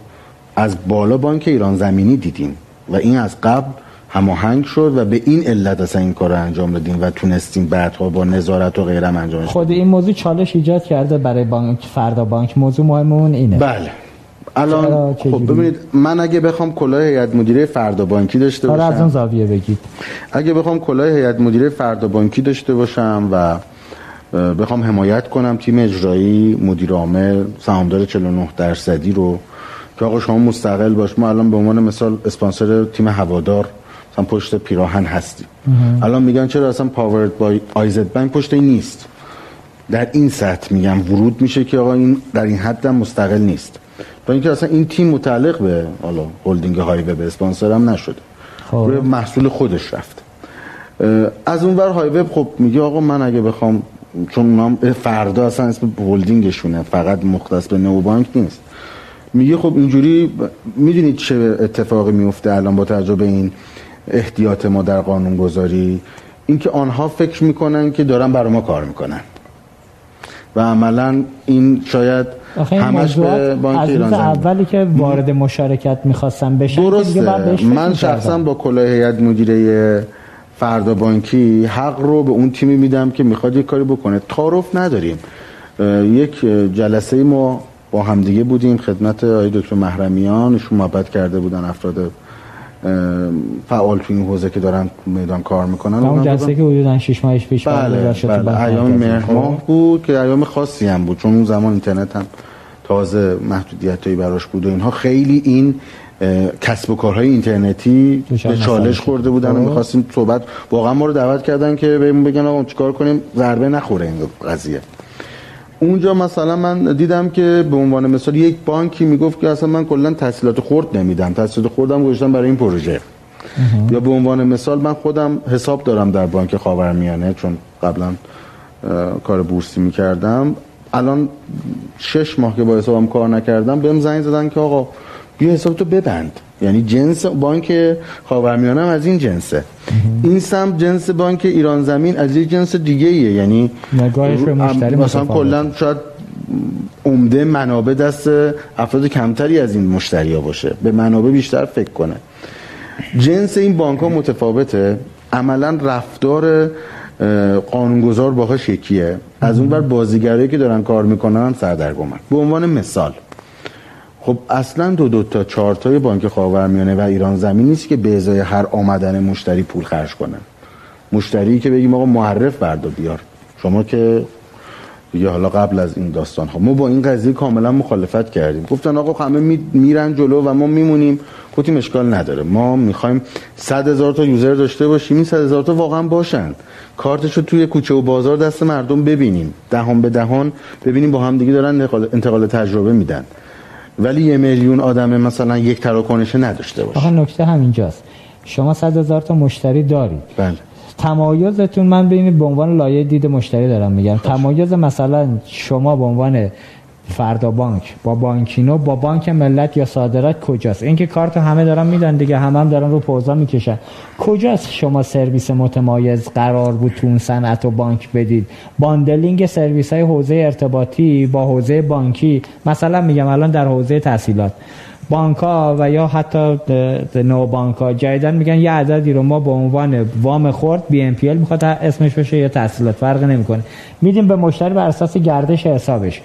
از بالا بانک ایران زمینی دیدیم و این از قبل هماهنگ شد و به این علت اصلا این کار رو انجام دادیم و تونستیم بعدها با نظارت و غیرم انجام خود این موضوع چالش ایجاد کرده برای بانک فردا بانک. موضوع مهمون اینه. بله. الان خب ببینید من اگه بخوام کلاه هیئت مدیره فردا بانکی داشته باشم از اون زاویه بگید. اگه بخوام کلاه هیئت مدیره فردا بانکی داشته باشم و بخوام حمایت کنم تیم اجرایی مدیر عامل سهامدار 49 درصدی رو که آقا شما مستقل باش. ما الان به عنوان مثال اسپانسر تیم هوادار مثلا پشت پیراهن هستیم. الان میگن چرا اصلا پاورد بای آیزد بانک پشت این نیست. در این سطح میگم ورود میشه که آقا این در این حد هم مستقل نیست. با اینکه اصلا این تیم متعلق به حالا هلدینگ هایوه به اسپانسر هم نشده خب. روی محصول خودش رفت. از اون ور هایوه خب میگه آقا من اگه بخوام چون نام فردا اصلا اسم هلدینگشونه فقط مختص به نو بانک نیست. میگه خب اینجوری می‌دونید چه اتفاقی میفته الان با تجربه این احتیاط ما در قانون گذاری اینکه آنها فکر می‌کنن که دارن برای ما کار می‌کنن. و عملا این شاید همش به بانک ایران اولی که وارد مشارکت می‌خواستم بشن درسته. من شخصا با کلاه هیئت مدیره فردا بانکی حق رو به اون تیمی میدم که می‌خواد یک کاری بکنه. تعارف نداریم. یک جلسه ما با همدیگه بودیم. خدمت آقای دکتر محرمیان ایشون محبت کرده بودن افراد فعال تو این حوزه که دارن میدان کار می‌کنن. اون جلسه که حدودا 6 ماه پیش بله, بله. ایام مهر ماه بود که ایام خاصی هم بود چون اون زمان اینترنت هم تازه محدودیتایی براش بود و اینها. خیلی این کسب و کارهای اینترنتی به چالش خورده بودن و خب. می‌خواستیم صحبت واقعا ما رو دعوت کردن که بهمون بگن آقا چیکار کنیم؟ ضربه نخوره این قضیه. اونجا مثلا من دیدم که به عنوان مثال یک بانکی می‌گفت که اصلا من کلا تحصیلات خرد نمیدم. تحصیلات خوردم گذاشتم برای این پروژه. یا به عنوان مثال من خودم حساب دارم در بانک خاورمیانه چون قبلا کار بورسی می‌کردم. الان شش ماه که با حسابم کار نکردم بهم زنگ زدن که آقا بیا حساب تو ببند. یعنی جنس بانک خاورمیانه هم از این جنسه. این سم جنس بانک ایران زمین از این جنس دیگه ایه یعنی مثلا کلا شاید عمده منابع دست افراد کمتری از این مشتری ها باشه. به منابع بیشتر فکر کنه. جنس این بانک ها متفاوته. عملا رفتار قانونگذار باهاش یکیه. از اون بر بازیگرایی که دارن کار می‌کنن سردرگمن. به عنوان مثال. خب اصلا دو دو تا چهار تای بانک خاورمیانه و ایران زمین نیست که به ازای هر آمدن مشتری پول خرج کنن. مشتری که بگیم آقا معرف بردا بیار. شما که دیگه حالا قبل از این داستان ها ما با این قضیه کاملا مخالفت کردیم. گفتن آقا همه میرن جلو و ما میمونیم. گفتیم اشکال نداره. ما می‌خوایم صد هزار تا یوزر داشته باشیم. این صد هزار تا واقعا باشن. کارتشو توی کوچه و بازار دست مردم ببینیم. دهان به دهان ببینیم با هم دیگه دارن انتقال تجربه میدن. ولی یه میلیون آدم مثلا یک تراکنش نداشته باشه. آخه نکته همینجاست. شما صد هزار تا مشتری دارید. بله. تمایزتون من ببینید به عنوان لایه دید مشتری دارم میگم. تمایز مثلا شما به عنوان فردا بانک. با بانکینو با بانک ملت یا صادرات کجاست؟ اینکه کارت همه دارن میدن دیگه همه هم دارن رو پوزا می‌کشن. کجاست شما سرویس متمایز قرار بود تو صنعت و بانک بدید؟ bundling سرویس های حوزه ارتباطی با حوزه بانکی. مثلا میگم الان در حوزه تسهیلات. بانک ها و یا حتی نو بانک ها جدیدن میگن یه عددی رو ما به عنوان وام خورد بی ام پی ال می‌خواد اسمش بشه یا تحصیلات. فرق نمی‌کنه. میدیم به مشتری بر اساس گردش حسابش.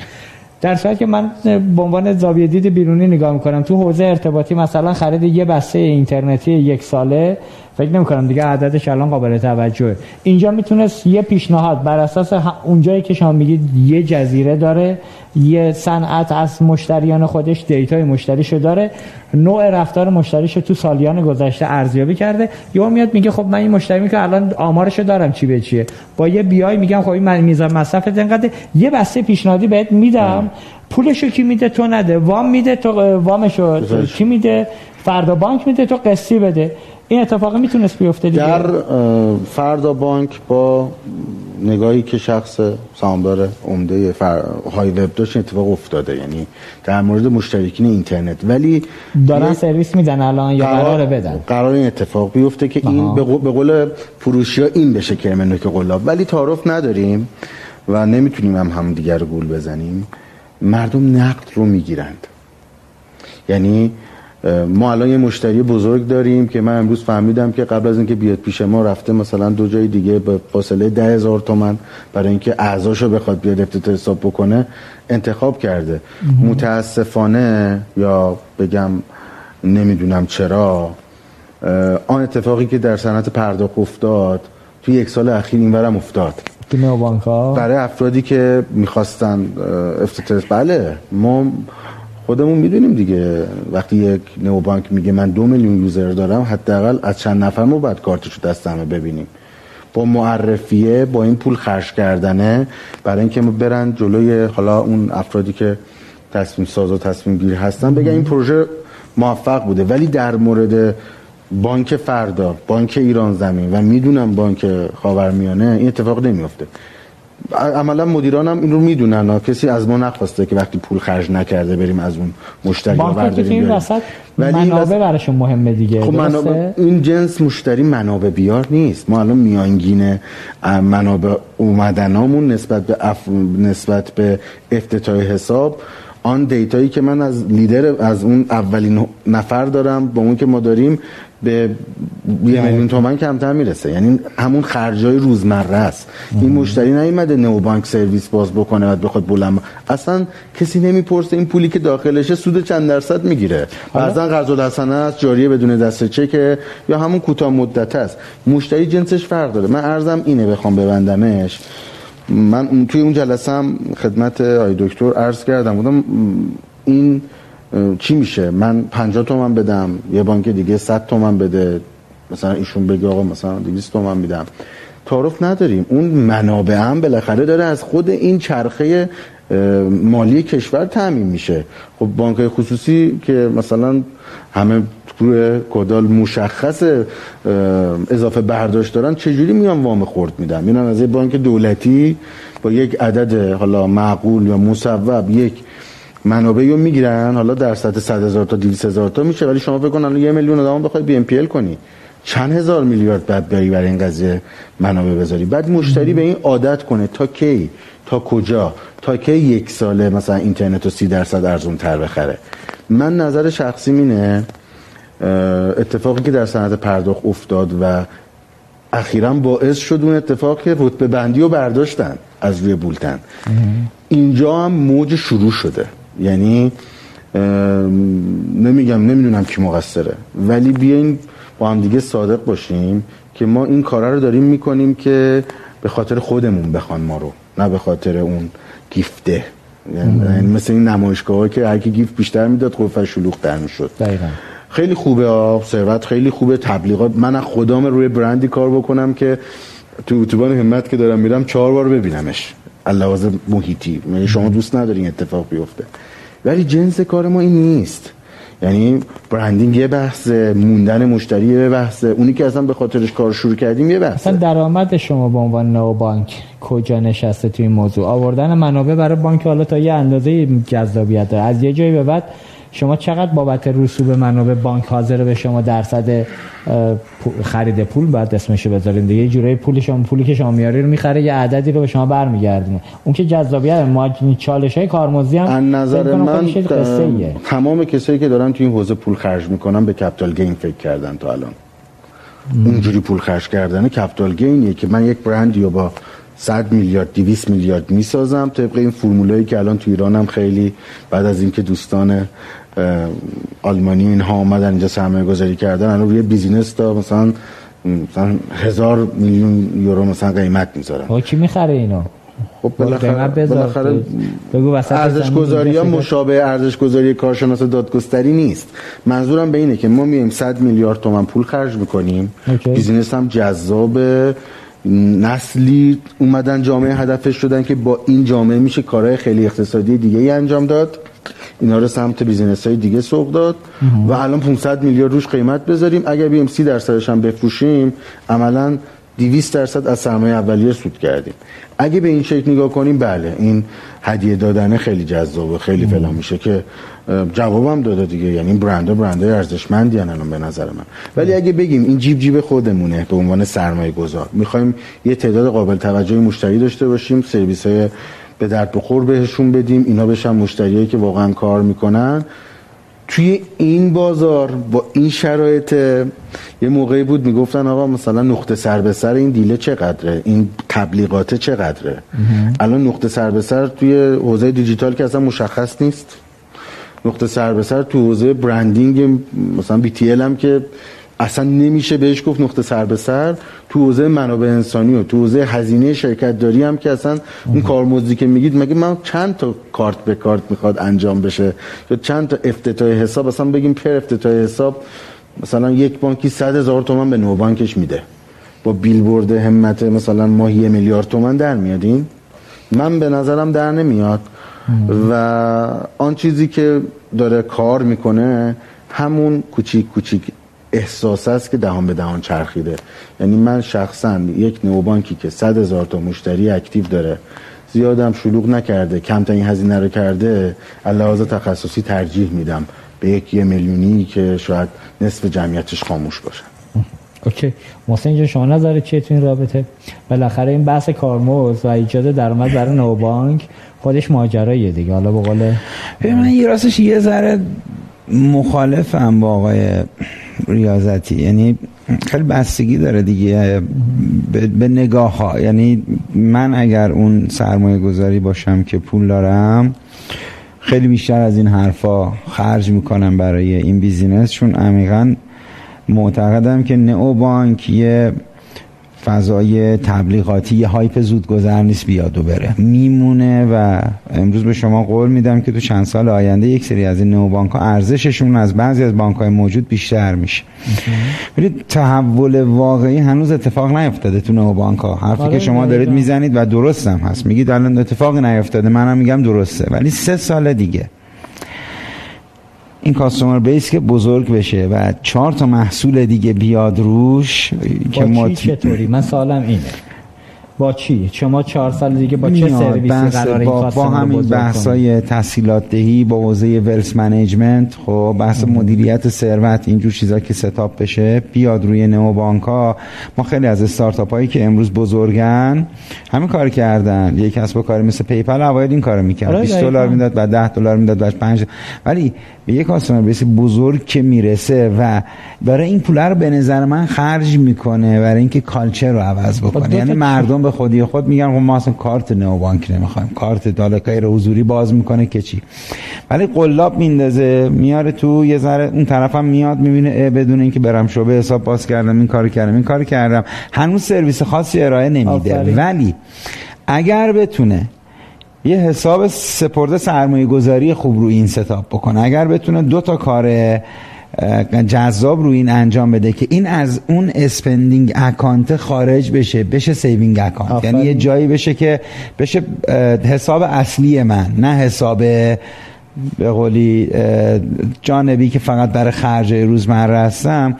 در صورتی که من به عنوان زاویه دید بیرونی نگاه می‌کنم تو حوزه ارتباطی مثلا خرید یه بسته اینترنتی یک ساله فکر نمی کنم دیگه عددش الان قابل توجهه. اینجا می‌تونست یه پیشنهاد بر اساس اونجایی که شما میگید یه جزیره داره یه صنعت از مشتریان خودش دیتای مشتریشو داره نوع رفتار مشتریشو تو سالیان گذشته ارزیابی کرده. یا میاد میگه خب من این مشتری که الان آمارشو دارم چی به چیه؟ با یه بیای میگم خب این میزان مصرف انقدر یه بسته پیشنهادی بهت میدم. پولشو کی میده تو نده وام میده تو وامشو کی میده؟ فردا بانک میده تو قسطی بده. این اتفاق می‌تونست بیفته دیگه. در فردا بانک با نگاهی که شخص سامدار عمده فر... های وب داشت اتفاق افتاده. یعنی در مورد مشترکین اینترنت. ولی دارن سرویس میدن الان یا قرار بدن؟ قرار این اتفاق بیفته که این به, به قول فروشی ها این بشه که قلاب. ولی تعارف نداریم و نمی‌تونیم هم هم دیگر گول بزنیم. مردم نقد رو می‌گیرند. یعنی ما الان یه مشتری بزرگ داریم که من امروز فهمیدم که قبل از اینکه بیاد پیش ما رفته مثلا دو جای دیگه به فاصله ده هزار تومن برای اینکه اعضاشو بخواد بیاد افتتاح حساب بکنه انتخاب کرده. متاسفانه یا بگم نمی‌دونم چرا آن اتفاقی که در صنعت پرداخت افتاد توی یک سال اخیر اینورم افتاد. برای افرادی که می‌خواستن افتتاح بله ما خودمون می‌دونیم دیگه. وقتی یک نو بانک میگه من دو میلیون یوزر دارم حداقل از چند نفر ما باید کارتشو دست همه ببینیم. با معرفیه با این پول خرج کردنه برای اینکه ما برن جلوی حالا اون افرادی که تصمیم ساز و تصمیم گیر هستن بگن این پروژه موفق بوده. ولی در مورد بانک فردا بانک ایران زمین و می‌دونم بانک خاورمیانه این اتفاق نمیافته. عملا مدیران هم این رو می‌دونن کسی از ما نخواسته که وقتی پول خرج نکرده بریم از اون مشتری ها برداریم این وسط منابع براشون مهمه دیگه خب منابع این جنس مشتری منابع بیار نیست. ما الان میانگین منابع اومدنامون نسبت به اف... نسبت به افتتاح حساب آن دیتایی که من از لیدر از اون اولین نفر دارم با اون که ما داریم به یه میلیون تومن کمتر می‌رسه. یعنی همون خرجای روزمره است. این مشتری نیومده نو بانک سرویس باز بکنه و بخواد بلند اصلا کسی نمی‌پرسه این پولی که داخلشه سود چند درصد می‌گیره. بعضا قرض الحسنه است جاریه بدون دست چک یا همون کوتاه مدت است. مشتری جنسش فرق داره. من ارزم اینه بخوام ببندمش. من توی اون جلسه هم خدمت آی دکتر عرض کردم. بودم این چی میشه؟ من 50 تومن بدم یه بانک دیگه 100 تومن بده. مثلا ایشون بگه آقا مثلا 200 تومن میدم. تعارف نداریم. اون منابع هم بالاخره داره از خود این چرخه مالی کشور تعمین میشه. خب بانک خصوصی که مثلا همه روی کدال مشخص اضافه برداشت دارن چجوری میان وام خورد میدن؟ میان از یه بانک دولتی با یک عدد حالا معقول یا مصوب یک منابعی رو می‌گیرن حالا در سطح 100 هزار تا 200 هزار تا میشه ولی شما فکر کن یه میلیون آدم بخوای بی ام پی ال کنی. چند هزار میلیارد بعد بری برای این قضیه منابع بذاری؟ بعد مشتری به این عادت کنه تا کی تا کجا تا کی یک ساله مثلا اینترنت رو 30 درصد ارزون تر بخره. من نظر شخصی مینه اتفاقی که در صنعت پرداخت افتاد و اخیرا باعث شد اون اتفاق که رتبه بندی رو برداشتن از روی بولتن. اینجا هم موج شروع شده. یعنی نمیگم نمی‌دونم کی مقصره. ولی بیاین با هم دیگه صادق باشیم که ما این کارا رو داریم می‌کنیم که به خاطر خودمون بخوان ما رو نه به خاطر اون گیفته. یعنی مثل این نمایشگاه که هر کی گیفت بیشتر می‌داد قفل شلوغ در می‌شد. خیلی خوبه ثروت خیلی خوبه تبلیغات. من از خدام روی برندی کار بکنم که تو اتوبان همت که دارم میرم چهار بار ببینمش. علاوه محیطی. یعنی شما دوست ندارین اتفاق بیفته. ولی جنس کار ما این نیست. یعنی برندینگ یه بحث موندن مشتری یه بحث اونی که اصلا به خاطرش کار شروع کردیم یه بحث اصلا درآمد شما به عنوان نو بانک کجا نشسته توی این موضوع؟ آوردن منابع برای بانک حالا تا یه اندازه جذابیت داره. از یه جایی به بعد شما چقدر بابت رسوب منابع بانک حاضر به شما درصد خرید پول بعد اسمشو بذارین دیگه؟ یه جورایی پول شما پولی که شما میاری رو می‌خره یه عددی رو به شما برمیگردونه. اون که جذابیت ماجنی چالش های کارمزدی هم از نظر من تمام کسایی که دارن توی این حوزه پول خرج می‌کنن به capital gain فکر کردن تا الان. اونجوری پول خرج کردن. capital gain یه که من یک برندی رو با 100 میلیارد 200 میلیارد می‌سازم طبق این فرمولایی که الان تو ایران هم خیلی بعد از اینکه دوستان آلمانی اینها آمدن اینجا سرمایه گذاری کردن الان روی business تا مثلا مثلا هزار میلیون یورو مثلا قیمت می‌ذارن. کی می‌خره اینو خب بالاخره بالاخره بگو ارزش گذاری ها مشابه ارزش گذاری کارشناس دادگستری نیست. منظورم به اینه که ما میایم 100 میلیارد تومان پول خرج می‌کنیم. business هم جذاب نسلی اومدن جامعه هدفش شدن که با این جامعه میشه کارهای خیلی اقتصادی دیگه ای انجام داد. اینا رو سمت business های دیگه سوق داد و الان 500 میلیارد روش قیمت بذاریم. اگر بیایم 30 درصدش هم بفروشیم عملا 200 درصد از سرمایه اولیه سود کردیم. اگه به این شکل نگاه کنیم بله این هدیه دادن خیلی جذابه خیلی فلا میشه که جوابم داده دیگه یعنی این برندها برندهای ارزشمندی الان به نظر من. ولی اگه بگیم این جیب جیب خودمونه به عنوان سرمایه گذار می‌خوایم یه تعداد قابل توجهی مشتری داشته باشیم سرویس های به درد بخور بهشون بدیم اینا بشن مشتریایی که واقعا کار می‌کنن. توی این بازار با این شرایط یه موقعی بود می‌گفتن آقا مثلا نقطه سر به سر این دیله چقدره؟ این تبلیغات چقدره؟ الان نقطه سر به سر توی حوزه دیجیتال که اصلا مشخص نیست. نقطه سر به سر تو حوزه برندینگ مثلا بی تی هم که اصلا نمیشه بهش گفت نقطه سر به سر. تو حوزه منابع انسانی و تو حوزه هزینه شرکت داری هم که اصلا اون کارمزدی که میگید مگه من چند تا کارت به کارت می‌خواد انجام بشه؟ یا چند تا افتتاح حساب؟ اصلا بگیم پر افتتاح حساب مثلا یک بانکی صد هزار تومن به نو بانکش میده. با بیلبورد همت مثلا ماهی میلیارد تومن در میادین من به نظرم در نمیاد. و آن چیزی که داره کار می‌کنه همون کوچیک کوچیک احساس است که دهان به دهان چرخیده. یعنی من شخصا یک نوبانکی که صد هزار تا مشتری اکتیو داره زیادم شلوغ نکرده کمترین هزینه رو کرده لحاظ تخصصی ترجیح میدم به یک یه میلیونی که شاید نصف جمعیتش خاموش باشه. اوکی. محسن جان شما نظر چیه تو این رابطه؟ بالاخره این بحث کارمز و ایجاد درآمد برای نوبانک خودش ماجراییه دیگه. حالا به قول من یه راستش یه ذره مخالفم با آقای ریاضتی. یعنی خیلی بستگی داره دیگه به نگاه ها یعنی من اگر اون سرمایه گذاری باشم که پول دارم خیلی بیشتر از این حرفا خرج می‌کنم برای این business. چون عمیقا معتقدم که نئو بانک یه فضای تبلیغاتی یه hype زودگذر نیست بیاد و بره. میمونه و امروز به شما قول میدم که تو چند سال آینده یک سری از این نئو بانک ها ارزششون از بعضی از بانک های موجود بیشتر میشه. ولی تحول واقعی هنوز اتفاق نیفتاده تو نئو بانک ها حرفی که آره، شما دارید می‌زنید و درست هم هست. میگید الان اتفاق نیفتاده منم میگم درسته. ولی سه سال دیگه. این customer base که بزرگ بشه و چهار تا محصول دیگه بیاد روش که ما چطوری؟ من سوالم اینه. با چی؟ شما چهار سال دیگه با چه سرویسی قرار این با, با همین بحثای تسهیلات دهی با حوزه wealth management خب بحث مدیریت ثروت اینجور چیزا که setup بشه بیاد روی نئو بانک ها ما خیلی از استارتاپ هایی که امروز بزرگن همین کار کردن. یک کسب و کاری مثل PayPal اوایل این کارو می‌کرد. 20 دلار می‌داد بعد 10 دلار می‌داد بعد 5 ولی به یک customer base بزرگ که می‌رسه و برای این پول رو به نظر من خرج می‌کنه برای اینکه culture رو عوض خب بکنه. یعنی مردم به خودی خود میگن خب ما اصلا کارت نو بانک نمی‌خوایم. کارت دالکای رو حضوری باز می‌کنه که چی؟ ولی قلاب میندازه میاره تو یه ذره اون طرفم میاد می‌بینه بدون اینکه برم شعبه حساب باز کردم این کارو کردم این کارو کردم. هنوز سرویس خاصی ارائه نمیده. ولی اگر بتونه یه حساب سپرده سرمایه گذاری خوب رو این setup بکنه. اگر بتونه دو تا کار جذاب رو این انجام بده که این از اون spending account خارج بشه بشه saving account یعنی یه جایی بشه که بشه حساب اصلی من نه حساب به قولی جانبی که فقط برای خرج روزمره هستم.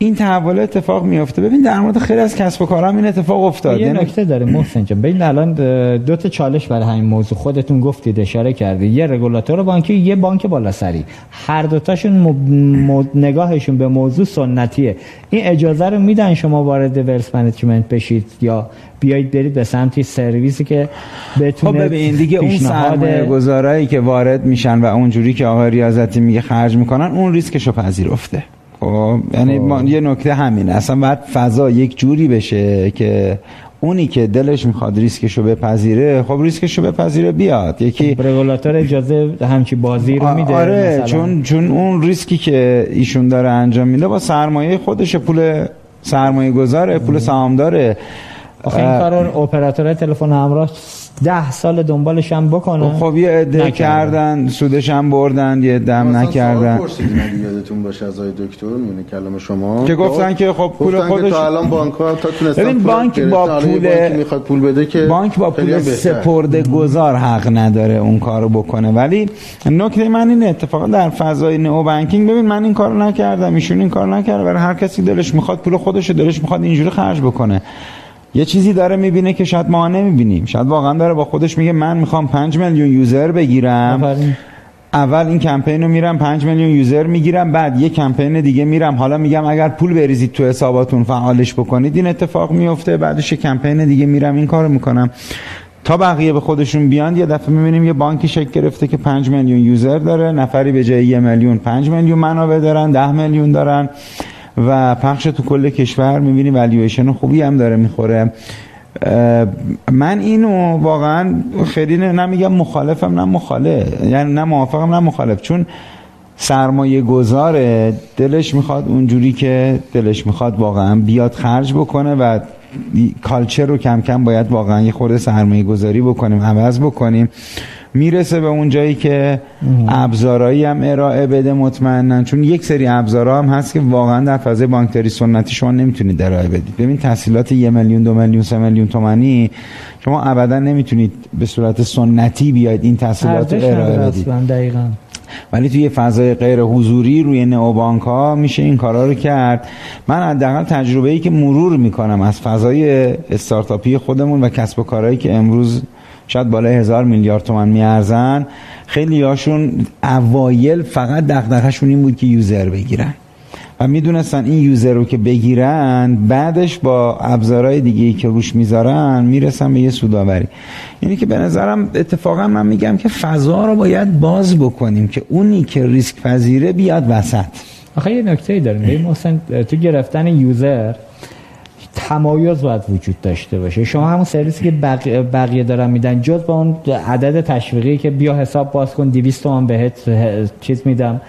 این تحول اتفاق میفته ببین در مورد خیلی از کسب و کارام این اتفاق افتاد. یه یعنی نکته داره محسن جان. ببین الان دو تا چالش برای همین موضوع. خودتون گفتید اشاره کردید یه رگولاتور بانکی یه بانک بالاسری. هر دوتاشون م... م... نگاهشون به موضوع سنتیه. این اجازه رو میدن شما وارد wealth management بشید یا بیایید برید به سمتی سرویسی که بتونه خب ببین دیگه اون سرمایه گذارایی که وارد میشن و اونجوری که آقای ریاضتی میگه خرج می‌کنن اون ریسکشو پذیرفته. خب یعنی ما یه نکته همینه. اصلا باید فضا یک جوری بشه که اونی که دلش می‌خواد ریسکشو بپذیره خب ریسکشو بپذیره بیاد. یکی رگولاتور اجازه همچی بازی رو میده آره مثلا. چون چون اون ریسکی که ایشون داره انجام میده با سرمایه خودش پول سرمایه گذاره پول سهامداره. آخه این کار اپراتور تلفن همراه ده سال دنبالش هم بکنن خب یه عده. کردن سودش هم بردن یه دم نکردن یادتون باشه از آقای دکتر میونه کلام شما که گفتن که خب پول خودش تا الان بانک ها تا تونستن ببین بانک. با پول- می‌خواد پول بده که بانک با پول. سپرده گذار حق نداره اون کارو بکنه ولی نکته من اینه اتفاقا در فضای نئو بانکینگ ببین من این کارو نکردم ایشون این کارو نکرده برای هر کسی دلش می‌خواد پول خودش دلش می‌خواد اینجوری خرج بکنه یه چیزی داره می‌بینه که شاید ما نمی‌بینیم. شاید واقعا داره با خودش میگه من می‌خوام 5 میلیون یوزر بگیرم. آفرین. اول این کمپین رو میرم 5 میلیون یوزر می‌گیرم بعد یه کمپین دیگه میرم. حالا میگم اگر پول بریزید تو حساباتون فعالش بکنید این اتفاق میفته بعدش یه کمپین دیگه میرم این کارو می‌کنم. تا بقیه به خودشون بیان یه دفعه می‌بینیم یه بانکی شکل گرفته که 5 میلیون یوزر داره. نفری به جای یه میلیون 5 میلیون منابع دارن 10 میلیون دارن. و پخش تو کل کشور می‌بینیم والیویشن خوبی هم داره می‌خوره. من اینو واقعا خیلی نمیگم مخالفم نه مخالف. یعنی نه موافقم نه مخالف. چون سرمایه گذاره دلش می‌خواد اونجوری که دلش می‌خواد واقعا بیاد خرج بکنه و کالچر رو کم کم باید واقعا یه خورده سرمایه گذاری بکنیم عوض بکنیم. می‌رسه به اون جایی که ابزارهایی هم ارائه بده مطمئنا. چون یک سری ابزارها هم هست که واقعا در فضای بانکداری سنتی شما نمی‌تونید ارائه بدید. ببین تحصیلات یه میلیون دو میلیون سه میلیون تومانی شما ابدا نمی‌تونید به صورت سنتی بیاید این تحصیلات ارائه بدید. دقیقاً. ولی توی فضای غیر حضوری روی نئوبانک ها میشه این کارا رو کرد. من حداقل تجربه ای که مرور می‌کنم از فضای استارتاپی خودمون و کسب و کارهایی که امروز شاید بالای هزار میلیارد تومن میارزن. خیلی هاشون اوایل فقط دغدغه‌شون این بود که یوزر بگیرن. و می‌دونستن این یوزر رو که بگیرن بعدش با ابزارهای دیگه که روش می‌ذارن می‌رسن به یه سوداوری. یعنی که به نظرم اتفاقا من میگم که فضا رو باید باز بکنیم که اونی که ریسک پذیره بیاد وسط. آخه یه نکته داریم. ببین محسن تو گرفتن یوزر تمایز باید وجود داشته باشه. شما همون سرویسی که بقیه, بقیه دارن میدن جز با اون عدد تشویقی که بیا حساب باز کن 200 تومن بهت چیز میدم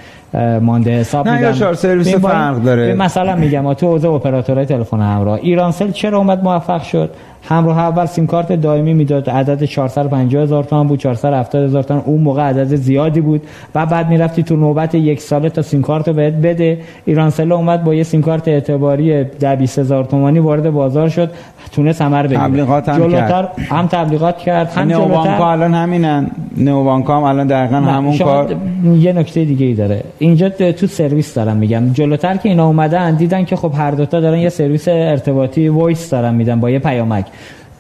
مانده حساب نه، میدم. شار سرویس فرق داره. مثلا میگم تو حوزه اپراتورهای تلفن همراه ایرانسل چرا اومد موفق شد؟ همراه اول سیم کارت دائمی می‌داد عدد 450 هزار تومان بود 470 هزار تومان. اون موقع عدد زیادی بود و بعد می‌رفتی تو نوبت یک ساله تا سیم کارت بهت بده. ایرانسل اومد با یه سیم کارت اعتباری 10 20 هزار تومانی وارد بازار شد. تونست ثمر بگیره. تبلیغات هم جلوتر هم تبلیغات کرد هم جلوتر. الان همینن. نئوبانک ها هم الان دقیقا همون کار. یه نکته دیگه ای داره. اینجا تو سرویس دارم میگم. جلوتر که اینا اومدن دیدن که خب هر دوتا دارن یه سرویس ارتباطی voice دارن میدن با یه پیامک.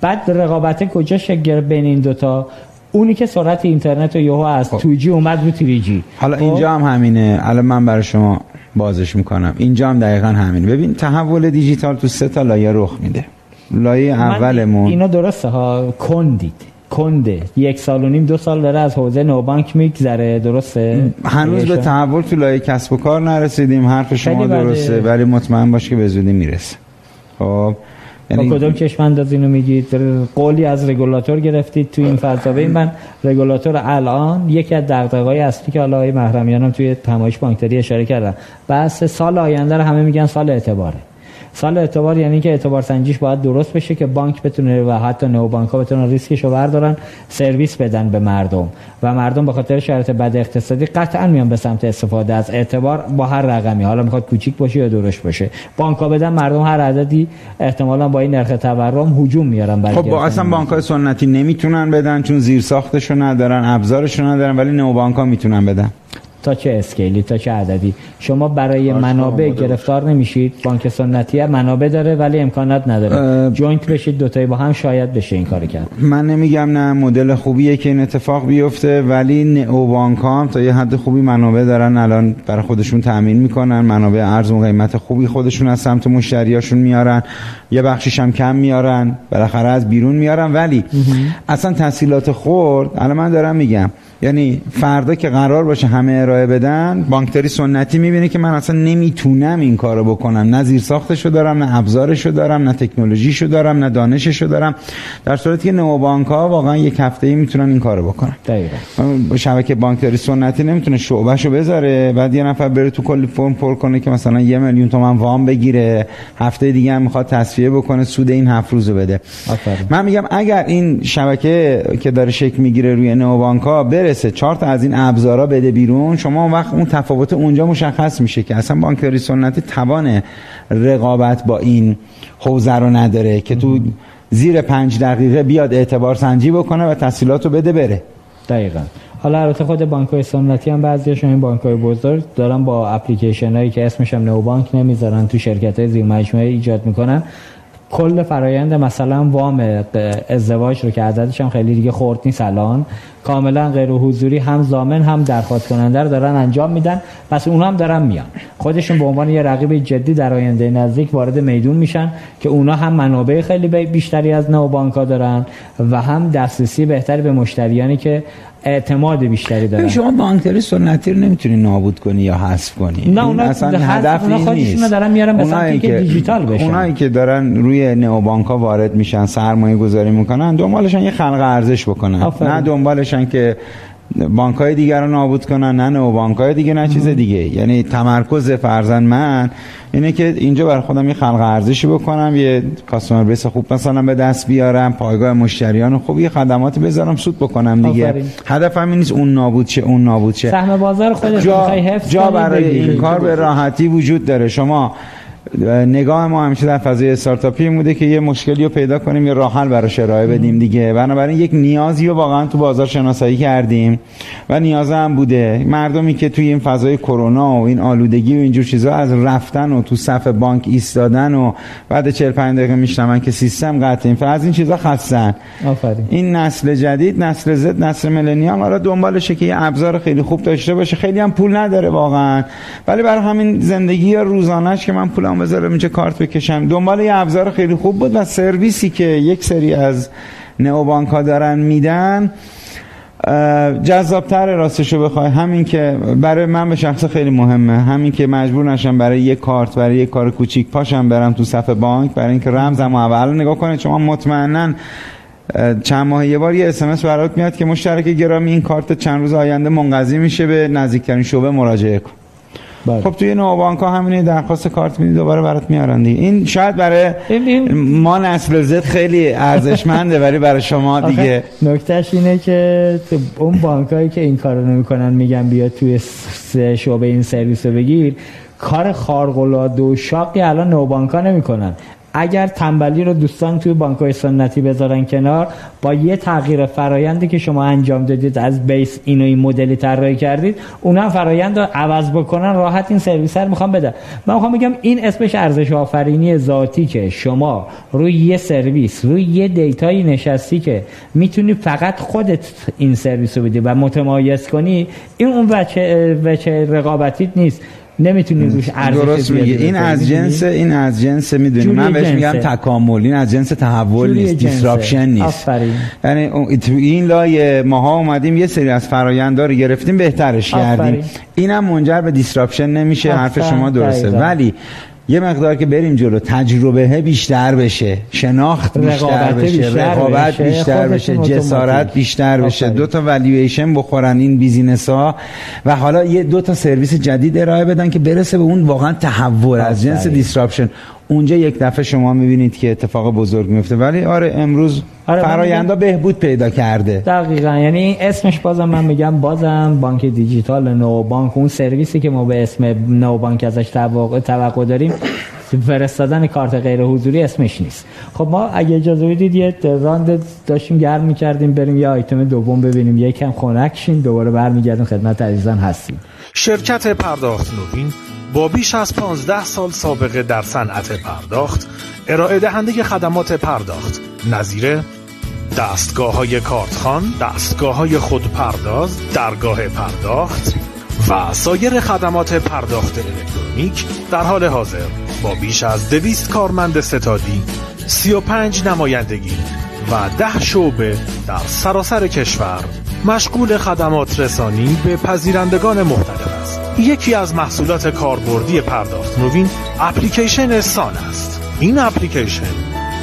بعد رقابت کجا شکل بین این دوتا؟ اونی که سرعت اینترنت رو یهو از 2G اومد رو 3G حالا خب؟ اینجا هم همینه. الان من برای شما بازش می‌کنم. اینجا هم دقیقا همینه. ببین تحول دیجیتال تو سه تا لایه رخ میده. لایه اولمون اینا درسته ها؟ کندید. کنده. یک سال و نیم دو سال داره از حوزه نوبانک میگذره. درسته؟ هنوز به؟ تحول تو لایه کسب و کار نرسیدیم. حرف شما. درسته ولی مطمئن باش که به زودی می‌رسه. خب. با یعنی کدوم کشمنداز اینو میگید؟ قولی از رگولاتور گرفتید تو این فضا. ببین من رگولاتور الان یکی از دغدغه‌های اصلی که حالا آقای محرمیان هم توی پمایش بانکداری اشاره کردن. بحث سال آینده رو همه میگن سال اعتباره. سال اعتبار یعنی که اعتبار سنجیش باید درست بشه که بانک بتونه و حتی نو بانک ها بتونن ریسکش رو بردارن سرویس بدن به مردم. و مردم به خاطر شرایط بد اقتصادی قطعا میان به سمت استفاده از اعتبار با هر رقمی. حالا می‌خواد کوچیک باشه یا درشت باشه. بانک ها بدن مردم هر عددی احتمالا با این نرخ تورم هجوم میارن برای خب با اصلا بانک های سنتی نمی‌تونن بدن چون زیر ساختشو ندارن ابزارشو ندارن ولی نو بانک ها می‌تونن بدن. تا چه scale ی تا چه عددی. شما برای منابع گرفتار نمیشید. بانک سنتی منابع داره ولی امکانات نداره. joint بشید دوتایی با هم شاید بشه این کار کرد. من نمیگم نه مدل خوبیه که این اتفاق بیفته ولی نئو بانک هم تا یه حد خوبی منابع دارن. الان برای خودشون تامین می‌کنن. منابع ارزون قیمت خوبی خودشون از سمت مشتریاشون میارن. یه بخشیش هم کم میارن. بالاخره از بیرون میارن. ولی اصلا تحصیلات خورد الان من دارم میگم یعنی فردا که قرار باشه همه ارائه بدن بانکداری سنتی می‌بینه که من اصلا نمی‌تونم این کارو بکنم. نه زیر ساختشو دارم نه ابزارشو دارم نه تکنولوژیشو دارم نه دانششو دارم. در صورتی که نو بانک ها واقعا یک هفته ای می‌تونن این کارو بکنن. دقیقاً. شبکه بانکداری سنتی نمی‌تونه شعبهشو بذاره بعد یه نفر بره تو کلی فرم پر کنه که مثلا یه میلیون تومن وام بگیره هفته دیگه هم می‌خواد تصفیه بکنه سود این هفت روزو بده. آفرین. من میگم اگر این شبکه که داره شکل می‌گیره روی نو بانک ها برسه. چهار تا از این ابزارا بده بیرون. شما اون وقت اون تفاوت اونجا مشخص میشه که اصلا بانکداری سنتی توان رقابت با این حوزه رو نداره که تو زیر پنج دقیقه بیاد اعتبار سنجی بکنه و تحصیلات رو بده بره. دقیقا. حالا البته خود بانک های سنتی هم بعضیشون این بانک های بزرگ دارن با اپلیکیشن هایی که اسمش هم نو بانک نمی‌ذارن تو شرکت های زیر مجموعه ایجاد می‌کنن. کل فرایند مثلا وام ازدواج رو که عددش هم خیلی دیگه خورد نیست الان کاملا غیر حضوری هم زامن هم درخواست کننده رو دارن انجام میدن پس اونا هم دارن میان. خودشون به عنوان یه رقیب جدی در آینده نزدیک وارد میدون میشن که اونا هم منابع خیلی بیشتری از نو بانکا دارن و هم دسترسی بهتری به مشتریانی که اعتماد بیشتری دارن. شما بانکداری سنتی رو نمی‌تونی نابود کنی یا حذف کنی. نه اونا اصلا هدف اونا نیست. دارن میارن به سمتی که دیجیتال بشن. اونایی که دارن روی نئو بانک ها وارد میشن سرمایه گذاری می‌کنن دنبالشن یه خلق ارزش بکنن. نه دنبالشن که بانک های دیگر رو نابود کنن نه نو بانک های دیگه نه چیز دیگه. یعنی تمرکز فرزن من اینه که اینجا برای خودم یه خلق ارزشی بکنم یه کاستومر بیس خوب مثلا به دست بیارم پایگاه مشتریان خوب یه خدمات بذارم سود بکنم دیگه. هدفم این نیست اون نابود شه اون نابود شه. سهم بازار خودت جا, جا برای این کار به راحتی وجود داره. شما نگاه ما همیشه در فضای استارتاپی بوده که یه مشکلی رو پیدا کنیم یه راه حل براش ارائه بدیم دیگه. بنابراین یک نیازی رو واقعا تو بازار شناسایی کردیم و نیاز هم بوده. مردمی که توی این فضای کرونا و این آلودگی و اینجور چیزا از رفتن و تو صف بانک ایستادن و بعد 45 دقیقه میشنون که سیستم قطع این از این چیزا خستن. آفرین. این نسل جدید نسل زد نسل ملنیال حالا دنبالشه که یه ابزار خیلی خوب داشته باشه. خیلی هم پول نداره واقعا. ولی برای همین زندگی روزانهش که من پولم بذارم اینجا کارت بکشم. دنبال یه ابزار خیلی خوب بود و سرویسی که یک سری از نئو بانک ها دارن میدن جذابتر راستشو بخوای. همین که برای من به شخص خیلی مهمه. همین که مجبور نشم برای یک کارت برای یک کار کوچیک پاشم برم تو صف بانک. برای اینکه رمزم اول نگاه کنید شما مطمئنا چند ماه یه بار یه اسمس برات میاد که مشترک گرامی این کارت چند روز آینده منقضی میشه به نزدیکترین شعبه مراجعه کن. بله. خب توی نوبانک ها همینه درخواست کارت میدی دوباره برات میارن دیگه. این شاید برای ما نسل زد خیلی ارزشمنده ولی برای شما دیگه. نکتهش اینه که اون بانکایی که این کارو نمی‌کنن میگن بیا توی شعبه این سرویس رو بگیر. کار خارق العاده و شاقی الان نوبانکا نمی‌کنن. اگر تنبلی رو دوستان توی بانک‌های سنتی بذارن کنار با یه تغییر فرایندی که شما انجام دادید از بیس اینو این مدلی طراحی کردید اونا فرایند رو عوض بکنن راحت این سرویس رو می‌خوام بدن. من می‌خوام بگم این اسمش ارزش آفرینی ذاتی که شما روی یه سرویس روی یه دیتایی نشستی که می‌تونی فقط خودت این سرویس رو بدی و متمایز کنی این اون بچه, بچه رقابتیت نیست. نمی‌تونی روش ارزش درست میگه این از جنس این از جنس می‌دونی. من بهش میگم تکامل. این از جنس تحول نیست. disruption نیست. یعنی تو این لایه ماها اومدیم یه سری از فرآیندها رو گرفتیم بهترش کردیم. اینم منجر به disruption نمیشه. حرف شما درسته. ولی یه مقدار که بریم جلو تجربه بیشتر بشه شناخت بیشتر بشه رقابت بیشتر بشه جسارت بیشتر بشه. دو تا والیویشن بخورن این business ها. و حالا یه دو تا سرویس جدید ارائه بدن که برسه به اون واقعا تحول از جنس disruption اونجا یک دفعه شما می‌بینید که اتفاق بزرگ میفته ولی آره امروز آره فرایندا بهبود پیدا کرده. دقیقا. یعنی اسمش بازم من میگم بازم بانک دیجیتال نو بانک اون سرویسی که ما به اسم نو بانک ازش توقع داریم فرستادن کارت غیر حضوری اسمش نیست. خب ما اگه اجازه بدید یه راند داشتیم گرم می‌کردیم بریم یه آیتم دوم ببینیم. یکم خنک شیم دوباره برمیگردیم. خدمت عزیزان هستیم. شرکت پرداخت نوین با بیش از 15 سال سابقه در صنعت پرداخت ارائه دهنده خدمات پرداخت نظیر دستگاه های کارتخان، دستگاه های خودپرداز، درگاه پرداخت و سایر خدمات پرداخت الکترونیک در حال حاضر با بیش از دویست کارمند ستادی، 35 نمایندگی و ده شعبه در سراسر کشور مشغول خدمات رسانی به پذیرندگان مختلف. یکی از محصولات کاربردی پرداخت نوین اپلیکیشن سان است. این اپلیکیشن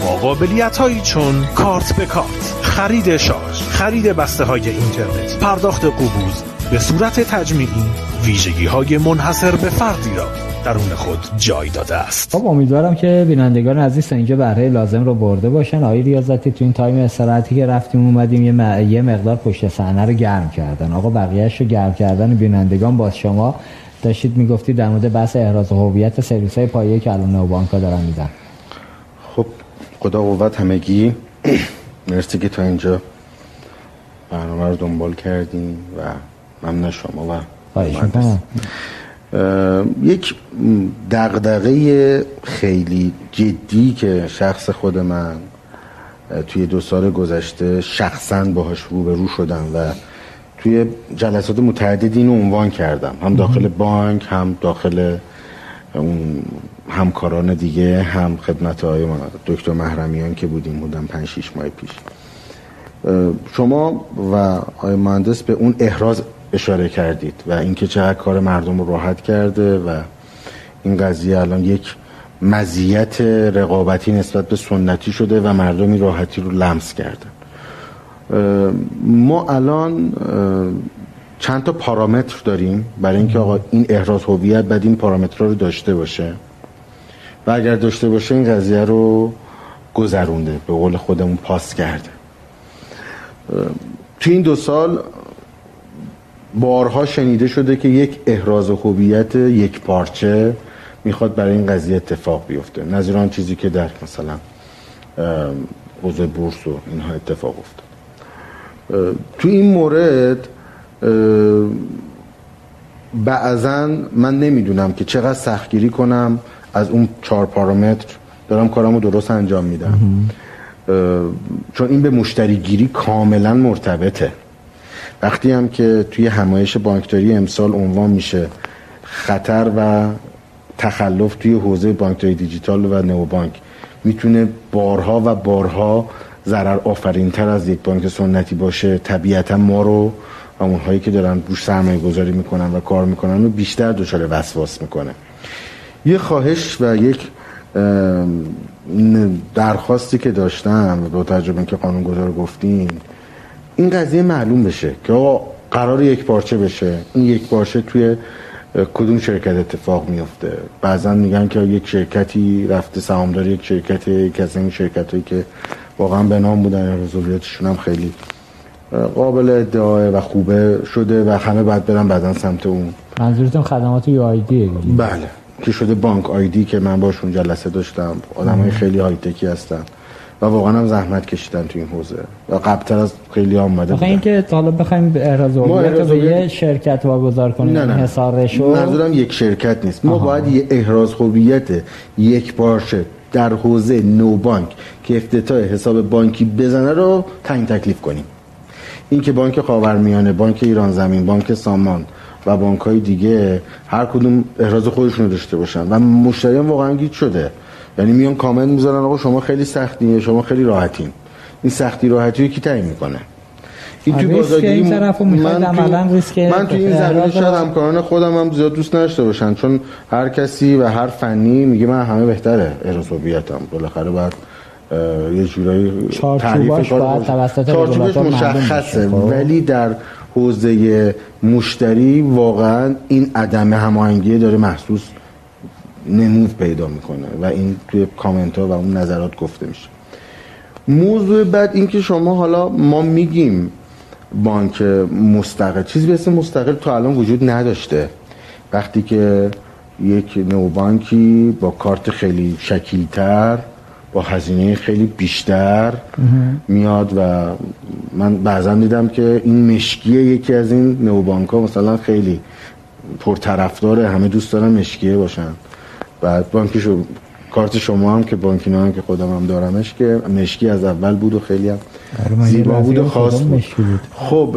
با قابلیت هایی چون کارت به کارت، خرید شارژ، خرید بسته های اینترنت، پرداخت قبوض به صورت تجمیعی ویژگی های منحصر به فردی را درون خود جای داده است. خب امیدوارم که بینندگان عزیز اینجا بهره لازم رو برده باشن. آقای ریاضتی تو این تایم استراحتی که رفتیم اومدیم یه, یه مقدار پشت صحنه رو گرم کردن. آقا بقیهش رو گرم کردن. بینندگان باز شما داشتید می‌گفتید در مورد بحث احراز هویت سرویس های پایه که الان نوبانک ها دارن میدن خب خدا قوت همگی. مرسی که تا اینجا برنامه رو دنبال کردیم و ممنون شما و یک دغدغه خیلی جدی که شخص خود من توی دو سال گذشته شخصا باهاش روبرو شدم و توی جلسات متعددی اینو عنوان کردم. هم داخل بانک هم داخل اون همکاران دیگه هم خدمت های دکتر محرمیان که بودیم بودم پنج شیش ماه پیش. شما و آقای مهندس به اون احراز اشاره کردید و اینکه چقدر کار مردم رو راحت کرده و این قضیه الان یک مزیت رقابتی نسبت به سنتی شده و مردمی راحتی رو لمس کردن. ما الان چند تا پارامتر داریم. برای اینکه آقا این احراز هویت بعد این پارامترها رو داشته باشه. و اگر داشته باشه این قضیه رو گذرونده به قول خودمون پاس کرده. تو این دو سال بارها شنیده شده که یک احراز هویت یک پارچه می‌خواد برای این قضیه اتفاق بیفته. نظیر آن چیزی که در مثلا حوزه بورس و اینها اتفاق افتاد. تو این مورد بعضا من نمی‌دونم که چقدر سختگیری کنم از اون چهار پارامتر. دارم کارمو درست انجام میدم. چون این به مشتری گیری کاملا مرتبطه. وقتی هم که توی همایش بانکداری امسال عنوان میشه خطر و تخلف توی حوزه بانکداری دیجیتال و نوبانک می‌تونه بارها و بارها ضرر آفرین تر از یک بانک سنتی باشه. طبیعتا ما رو و اونهایی که دارن روش سرمایه گذاری می‌کنن و کار می‌کنن رو بیشتر دچار وسواس می‌کنه. یه خواهش و یک درخواستی که داشتم با تجربه که قانون گذار گفتیم این قضیه معلوم بشه که آقا قرار یک پارچه بشه. این یک پارچه توی کدوم شرکت اتفاق میفته بعضا میگن که یک شرکتی رفته سهامدار یک شرکت یک از این شرکت هایی که واقعا به نام بودن. رزولیتشون هم خیلی قابل ادعای و خوبه شده و همه بعد برن بعدا سمت اون. منظورتون خدمات یو آیدی بله. که شده بانک آیدی که من باشون جلسه داشتم. آدم های خیلی هایتکی هستن. و واقعا هم زحمت کشیدن تو این حوزه. و قبلتر از خیلی آمده بودن. اینکه حالا بخوایم احراز به یه شرکت واگذار کنیم نه نه. حسارش منظورم یک شرکت نیست. ما باید یه احراز هویت یک باشه در حوزه نو بانک که افتتاح حساب بانکی بزنه رو تعیین تکلیف کنیم. این که بانک خاورمیانه بانک ایران زمین بانک سامان و بانک های دیگه هر کدوم احراز خودشون داشته باشن. و مشتریان واقعا گیت شده. یعنی میان کامنت می‌ذارن آقا شما خیلی سختیه شما خیلی راحتین. این سختی راحتی رو کی تعیین می‌کنه؟ این تو بازارگیری من تو من تو این زمینه شاید همکاران خودم هم زیاد دوست نداشته باشن چون هر کسی و هر فنی میگه من همه بهتره ارزوبیتم بالاخره بعد یه جورایی تعریف کار چارچوبش مشخصه خب. ولی در حوزه مشتری واقعا این عدم هماهنگی داره محسوس نمود پیدا می‌کنه و این توی کامنت ها و اون نظرات گفته میشه. موضوع بعد اینکه شما حالا ما میگیم بانک مستقل چیزی به اسم مستقل تا الان وجود نداشته. وقتی که یک نوبانکی با کارت خیلی شکیلتر با هزینه خیلی بیشتر میاد و من بعضا دیدم که این مشکیه یکی از این نوبانک ها مثلا خیلی پرطرفداره همه دوست دارن مشکیه باشن. بعد بانک شو کارت شما هم که بانکی هم که خودم هم دارمش که مشکی از اول بود و خیلی هم آره، زیبا بود و خاص بود. خب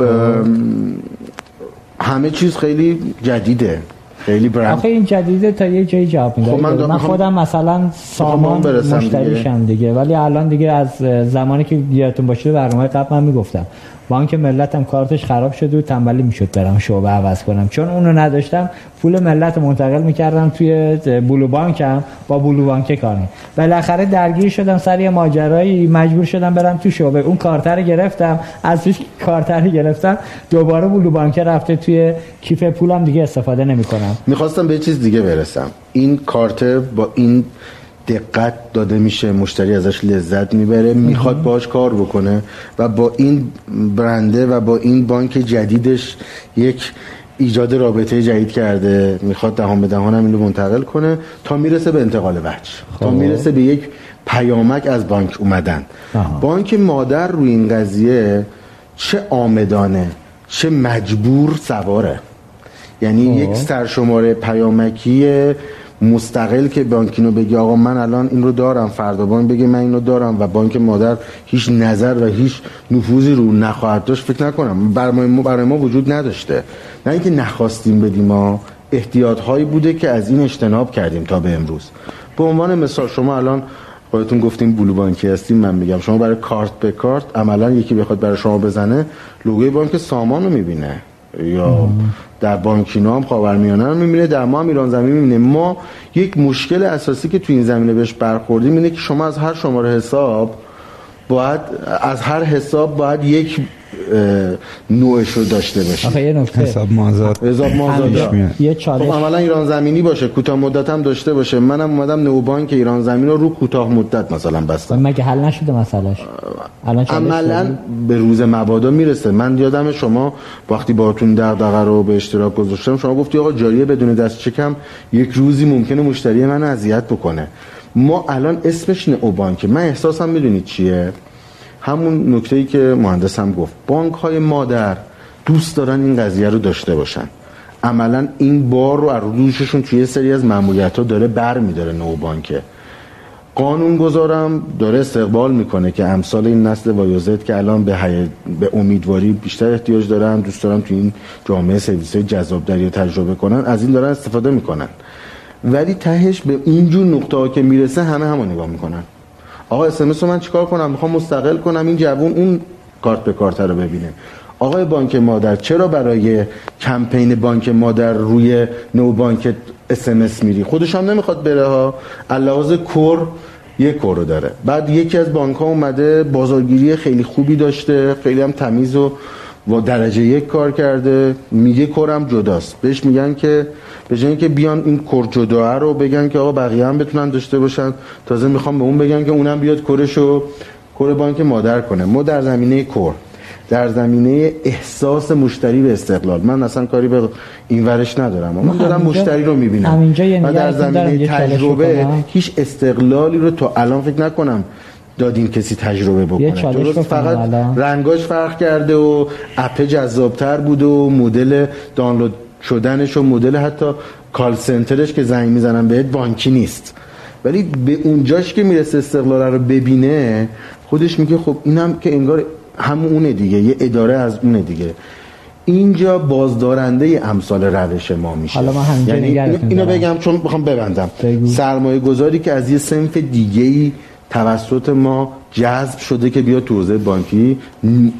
همه چیز خیلی جدیده. خیلی برند. آخه این جدیده تا یه جایی جواب میده. خب من, من خودم مثلا سامان مشتریشم دیگه. دیگه. ولی الان دیگه از زمانی که یادتون باشه برنامه قبل من می‌گفتم. بانک ملتم کارتش خراب شد و تنبلی می‌شد برم شعبه عوض کنم. چون اونو نداشتم پول ملت منتقل می‌کردم توی بلو بانکم با بلو بانک کارم بالاخره درگیر شدم سر یه ماجرایی مجبور شدم برم تو شعبه. اون کارت رو گرفتم از توش کارت رو گرفتم. دوباره بلو بانک رفته توی کیف پولم دیگه استفاده نمی‌کنم. می‌خواستم به چیز دیگه برسم. این کارت با این دقت داده میشه مشتری ازش لذت می‌بره می‌خواد باش کار بکنه و با این برنده و با این بانک جدیدش یک ایجاد رابطه جدید کرده. می‌خواد دهان به دهان هم این رو منتقل کنه تا می‌رسه به انتقال وجه. تا خب. می‌رسه به یک پیامک از بانک اومدن. بانک مادر روی این قضیه چه آمدانه چه مجبور سواره. یعنی خب. یک سرشماره پیامکی مستقل که بانکینو بگی آقا من الان این رو دارم فردا بانک بگه من اینو دارم و بانک مادر هیچ نظر و هیچ نفوذی رو نخواهد داشت فکر نکنم. برای ما برای ما وجود نداشته. نه اینکه نخواستیم بدیم ما احتیاط هایی بوده که از این اجتناب کردیم تا به امروز. به عنوان مثال شما الان خودتون گفتیم بلو بانکی هستیم من میگم. شما برای کارت به کارت عملا یکی بخواد برای شما بزنه لوگوی بانک سامان رو می‌بینه. یا در بانکینا هم خاورمیانه رو می‌بینه در ما هم ایران زمین می‌بینه. ما یک مشکل اساسی که تو این زمینه بهش برخوردیم اینه که شما از هر شماره حساب باید از هر حساب باید یک نوعش رو داشته باشه آخه یه نکته. حساب مازاد. حساب مازاد. یه چالش. خب عملا ایران زمینی باشه کوتاه مدت هم داشته باشه. منم اومدم نو بانک ایران زمین رو رو کوتاه مدت مثلا بستم. مگه حل نشده مسئلهش؟ الان عملا به روز مبادا می‌رسه. من یادم شما وقتی باهاتون دغدغه رو به اشتراک گذاشتم شما گفتی آقا جاریه بدون دست چکم یک روزی ممکنه مشتری من اذیت بکنه. ما الان اسمش نو بانک من احساسم می‌دونید چیه؟ همون نکته که مهندس هم گفت. بانک های مادر دوست دارن این قضیه رو داشته باشن. عملا این بار رو از روششون توی سری از معمولیت ها داره بر میداره نو بانکه. قانون گذارم داره استقبال می‌کنه که امثال این نسل وایوزت که الان به, به امیدواری بیشتر احتیاج دارن دوست دارن تو این جامعه سرویس جذاب داری تجربه کنن از این دارن استفاده می‌کنن. ولی تهش به اینجور نقطه ها که می‌رسه همه همون نگاه می‌کنن. آقا اسمس رو من چیکار کنم؟ می‌خوام مستقل کنم. این جوون اون کارت به کارت رو ببینه. آقای بانک مادر چرا برای کمپین بانک مادر روی نو بانک اسمس میری؟ خودش هم نمی‌خواد بره ها. اللحاظ کور یک کور رو داره. بعد یکی از بانک ها اومده بازارگیری خیلی خوبی داشته خیلی هم تمیز و و درجه یک کار کرده میگه کورم جداست. بهش میگن که به جای که بیان این کور جدا رو بگن که آقا بقیه هم بتونن داشته باشن تازه می‌خوام به اون بگن که اونم بیاد کورشو کور بانک مادر کنه. ما در زمینه کور در زمینه احساس مشتری به استقلال. من اصلا کاری به این ورش ندارم. من دارم مشتری رو می‌بینم. و در زمینه تجربه هیچ استقلالی رو تو الان فکر نکنم دادیم کسی تجربه بکنه. درست فقط رنگاش فرق کرده و اپ جذابتر بود و مدل دانلود شدنش و مدل حتی کال سنترش که زنگ می‌زنن بهت بانکی نیست. ولی به اونجاش که می‌رسه استقلال رو ببینه خودش میگه خب اینم که انگار همون اونه دیگه یه اداره از اونه دیگه. اینجا بازدارنده امثال روش ما میشه. حالا ما یعنی اینو بگم چون بخوام ببندم. سرمایه گذاری که از یه سنف دیگه ای توسط ما جذب شده که بیاد تو حوزه بانکی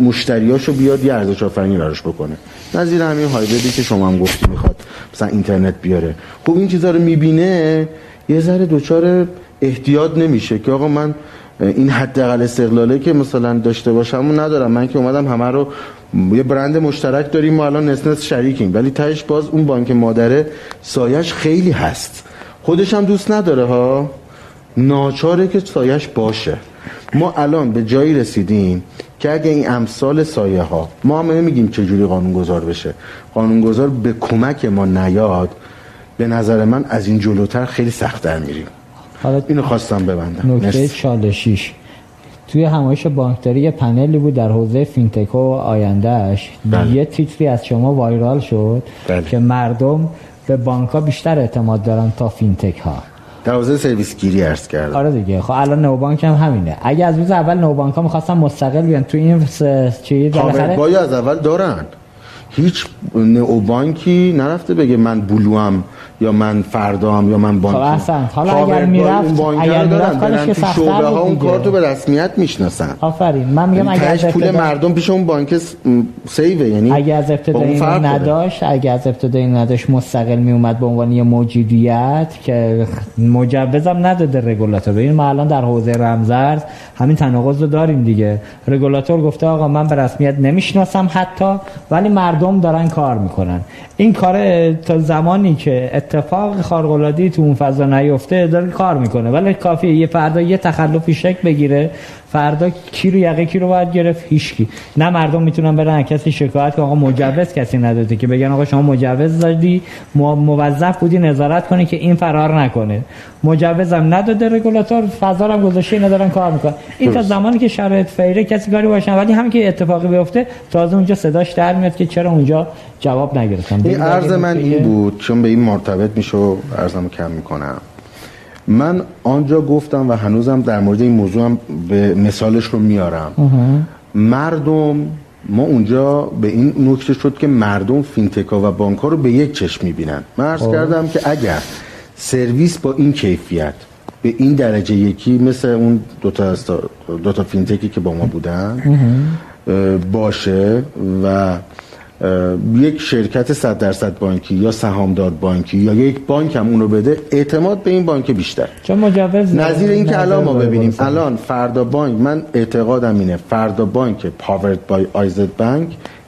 مشتریاشو بیاد یه ارزش آفرینی براش بکنه. نظیر همین هایبریدی که شما هم گفتی می‌خواد مثلا اینترنت بیاره. خب این چیزا رو می‌بینه یه ذره دوچار احتیاط نمیشه که آقا من این حداقل استقلاله که مثلا داشته باشم و ندارم. من که اومدم همه رو یه برند مشترک داریم ما الان نسنس شریکیم. ولی تهش باز اون بانک مادره سایش خیلی هست. خودش هم دوست نداره ها. ناچاره که سایش باشه. ما الان به جایی رسیدیم که اگه این امثال سایه ها ما هم نمیگیم چجوری قانون گذار بشه. قانون گذار به کمک ما نیاد به نظر من از این جلوتر خیلی سختتر میریم. حالا اینو خواستم ببندم. نکته مرسی. چالشیش. توی همایش بانکداری یه پنلی بود در حوزه فینتک و آیندهش بله. یه تیتری از شما viral شد بله. که مردم به بانک ها بیشتر اعتماد دارن تا فینتک ها حوزه سرویس گیری عرض کردم. آره دیگه. خب الان نوبانک هم همینه. اگه از روز اول نوبانک ها می‌خواستن مستقل بیان تو این چی پاور بالاخره از اول دارن. هیچ نئوبانکی نرفته بگه من بلوام یا من فردام یا من بانکی خب احسن. حالا پاور اگر میرفت- بانک اگر می‌رفت کارش که تو شعبه ها اون. کار رو به رسمیت می‌شناسن. آفرین. من میگم اگه از تهش پول مردم پیش اون بانک سیوه یعنی اگه از با ابتدا اون این فرق داره. نداشت اگه از ابتدا این نداشت مستقل می اومد به عنوان یه موجودیت که مجوزم نداده رگولاتور این ما الان در حوزه رمزارز همین تناقض رو داریم دیگه. رگولاتور گفته آقا من به رسمیت نمی‌شناسم حتی ولی مردم دارن کار می‌کنن. این کار تا زمانی که اتفاق خارق العاده تو اون فضا نیفته داره کار می‌کنه. ولی کافیه یه فردا یه تخلفی شکل بگیره. فردا کی رو یقه کی رو باید گرفت؟ هیچکی. نه مردم می‌تونن برن کسی شکایت که آقا مجوز کسی نداده که بگن آقا شما مجوز دادی. مو- موظف بودی نظارت کنی که این فرار نکنه. مجوزم نداده رگولاتور فضا هم گذاشته اینا دارن کار می‌کنن. این تا زمانی که شرایط فیره کسی کاری باشن. ولی همین که اتفاقی بیفته تازه اونجا صداش در میاد که چرا اونجا جواب نگرفتم این عرض من این بود چون به این مرتبط میشه و عرضم کم می‌کنم. من آنجا گفتم و هنوزم در مورد این موضوع هم به مثالش رو میارم. مردم ما اونجا به این نکته شد که مردم فینتکا و بانک ها رو به یک چشم می‌بینن. من عرض کردم که اگر سرویس با این کیفیت به این درجه یکی مثل اون دوتا, دوتا فینتکی که با ما بودن باشه و یک شرکت 100 درصد بانکی یا سهامدار بانکی یا یک بانک هم اونو بده اعتماد به این بانک بیشتر. چون مجوز نظیر این که الان ما ببینیم. الان فردا بانک من اعتقادم اینه فردا بانک powered by آیزد بانک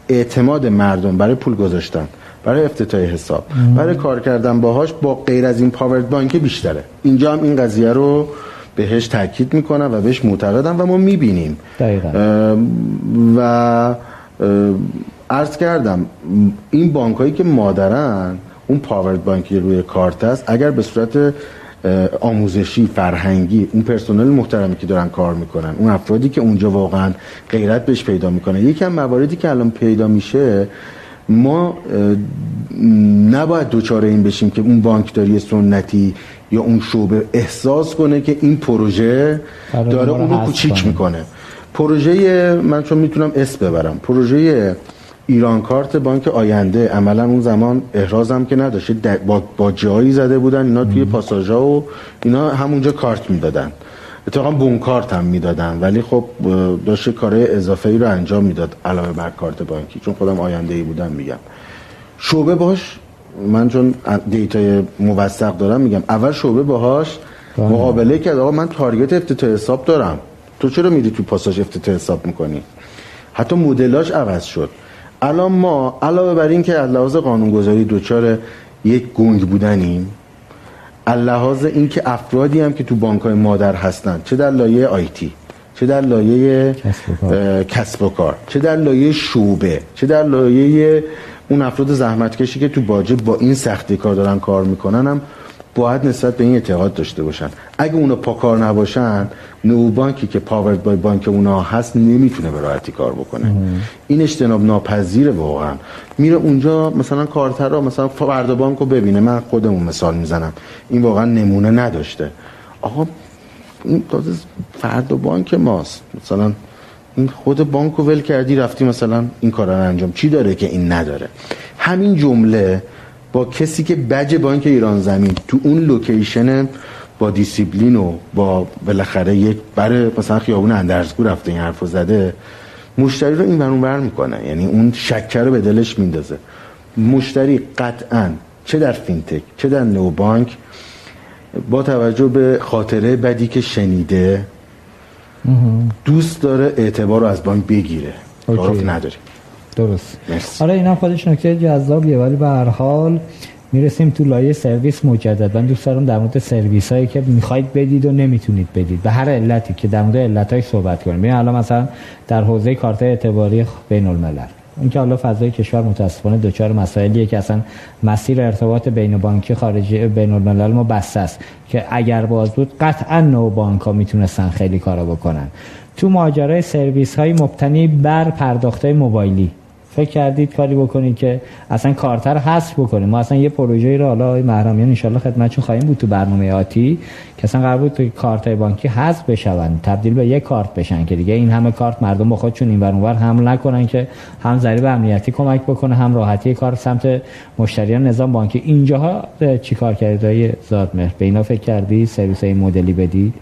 اعتماد مردم برای پول گذاشتن برای افتتاح حساب برای کار کردن باهاش با غیر از این پاورد بانک بیشتره. اینجا هم این قضیه رو بهش تاکید می‌کنم و بهش معتقدم و ما می‌بینیم. دقیقاً. و عرض کردم این بانک هایی که مادرن اون پاورد بانکی روی کارت است اگر به صورت آموزشی فرهنگی اون پرسنل محترمی که دارن کار می‌کنن اون افرادی که اونجا واقعا غیرت بهش پیدا می‌کنن یکی از مواردی که الان پیدا میشه ما نباید دوچاره این بشیم که اون بانکداری سنتی یا اون شعبه احساس کنه که این پروژه داره ما رو کوچیک کنه. می‌کنه پروژه من چون می‌تونم اسم ببرم پروژه ایران کارت بانک آینده. عملا اون زمان احرازم که نداشته در- با, با جایی زده بودن اینا توی پاساژا و اینا همونجا کارت می‌دادن. اتفاقا بن کارت هم می‌دادن. ولی خب داشت کارهای اضافه ای رو انجام می‌داد علاوه بر کارت بانکی. چون خودم آینده ای بودم میگم. شعبه باش من چون data ی موثق دارم میگم. اول شعبه باهاش بله. مقابله کرد. آقا من target افتتاح حساب دارم. تو چرا میری تو پاساژ افتتاح حساب می‌کنی؟ حتی مدلاش عوض شد. الان ما علاوه بر این که از لحاظ قانونگذاری دچار یک گنگ بودنیم از لحاظ اینکه افرادی هم که تو بانک های مادر هستن چه در لایه آیتی چه در لایه کسب و کار. اه، کسب و کار چه در لایه شعبه چه در لایه اون افراد زحمتکشی که تو باجه با این سختی کار دارن کار می‌کنن هم باید نسبت به این اعتقاد داشته باشن. اگه اونا پاکار نباشن نو بانکی که پاورد بای بانک اونا هست نمی‌تونه به راحتی کار بکنه. این اجتناب ناپذیره واقعا. میره اونجا مثلا کارترا مثلا فردا بانک رو ببینه. من خودمون مثال می‌زنم. این واقعا نمونه نداشته. آقا این تازه فردا بانک ماست. مثلا این خود بانک رو ول کردی رفتی مثلا این کار رو انجام. چی داره که این نداره؟ همین جمله با کسی که بج بانک ایران زمین تو اون location با دیسیپلین و با بالاخره یک برای مثلا خیابون اندرزگو رفته این حرفو زده مشتری رو این ور بر می‌کنه. یعنی اون شک رو به دلش میندازه. مشتری قطعا چه در فینتک چه در نئو بانک با توجه به خاطره بدی که شنیده دوست داره اعتبار رو از بانک بگیره. تعارف نداره درست. مرسی. آره اینا خودش نکته جذابیه ولی به هر حال می‌رسیم تو لایه سرویس مجدد من دوست دارم در مورد سرویس هایی که می‌خواید بدید و نمی‌تونید بدید. به هر علتی که در مورد علت صحبت کنیم. ببین الان مثلا در حوزه کارت اعتباری بین الملل اینکه حالا فضای کشور متاسفانه دچار مسائلیه که اصلا مسیر ارتباط بین بانکی خارجی بین الملل ما بسته است. که اگر باز بود قطعا نو بانک ها می‌تونستن خیلی کارا بکنن. تو ماجرای سرویس های مبتنی بر پرداخت موبایلی. فکر کردید کاری بکنید که اصلا کارتر حذف بکنید. ما اصلا یه پروژه‌ای رو حالا آقای محرمیان ان شاء خدمتتون خواهیم بود تو برنامه آتی که اصلا قرار بود کارت بانکی حذف بشون تبدیل به یک کارت بشن که دیگه این همه کارت مردم با این اونور حمل نکنن که هم ضریب امنیتی کمک بکنه هم راحتی کار سمت مشتریان نظام بانکی. اینجاها چیکار کردید های زادمهر؟ به اینا فکر کردی؟ سرویس مدلی بدی؟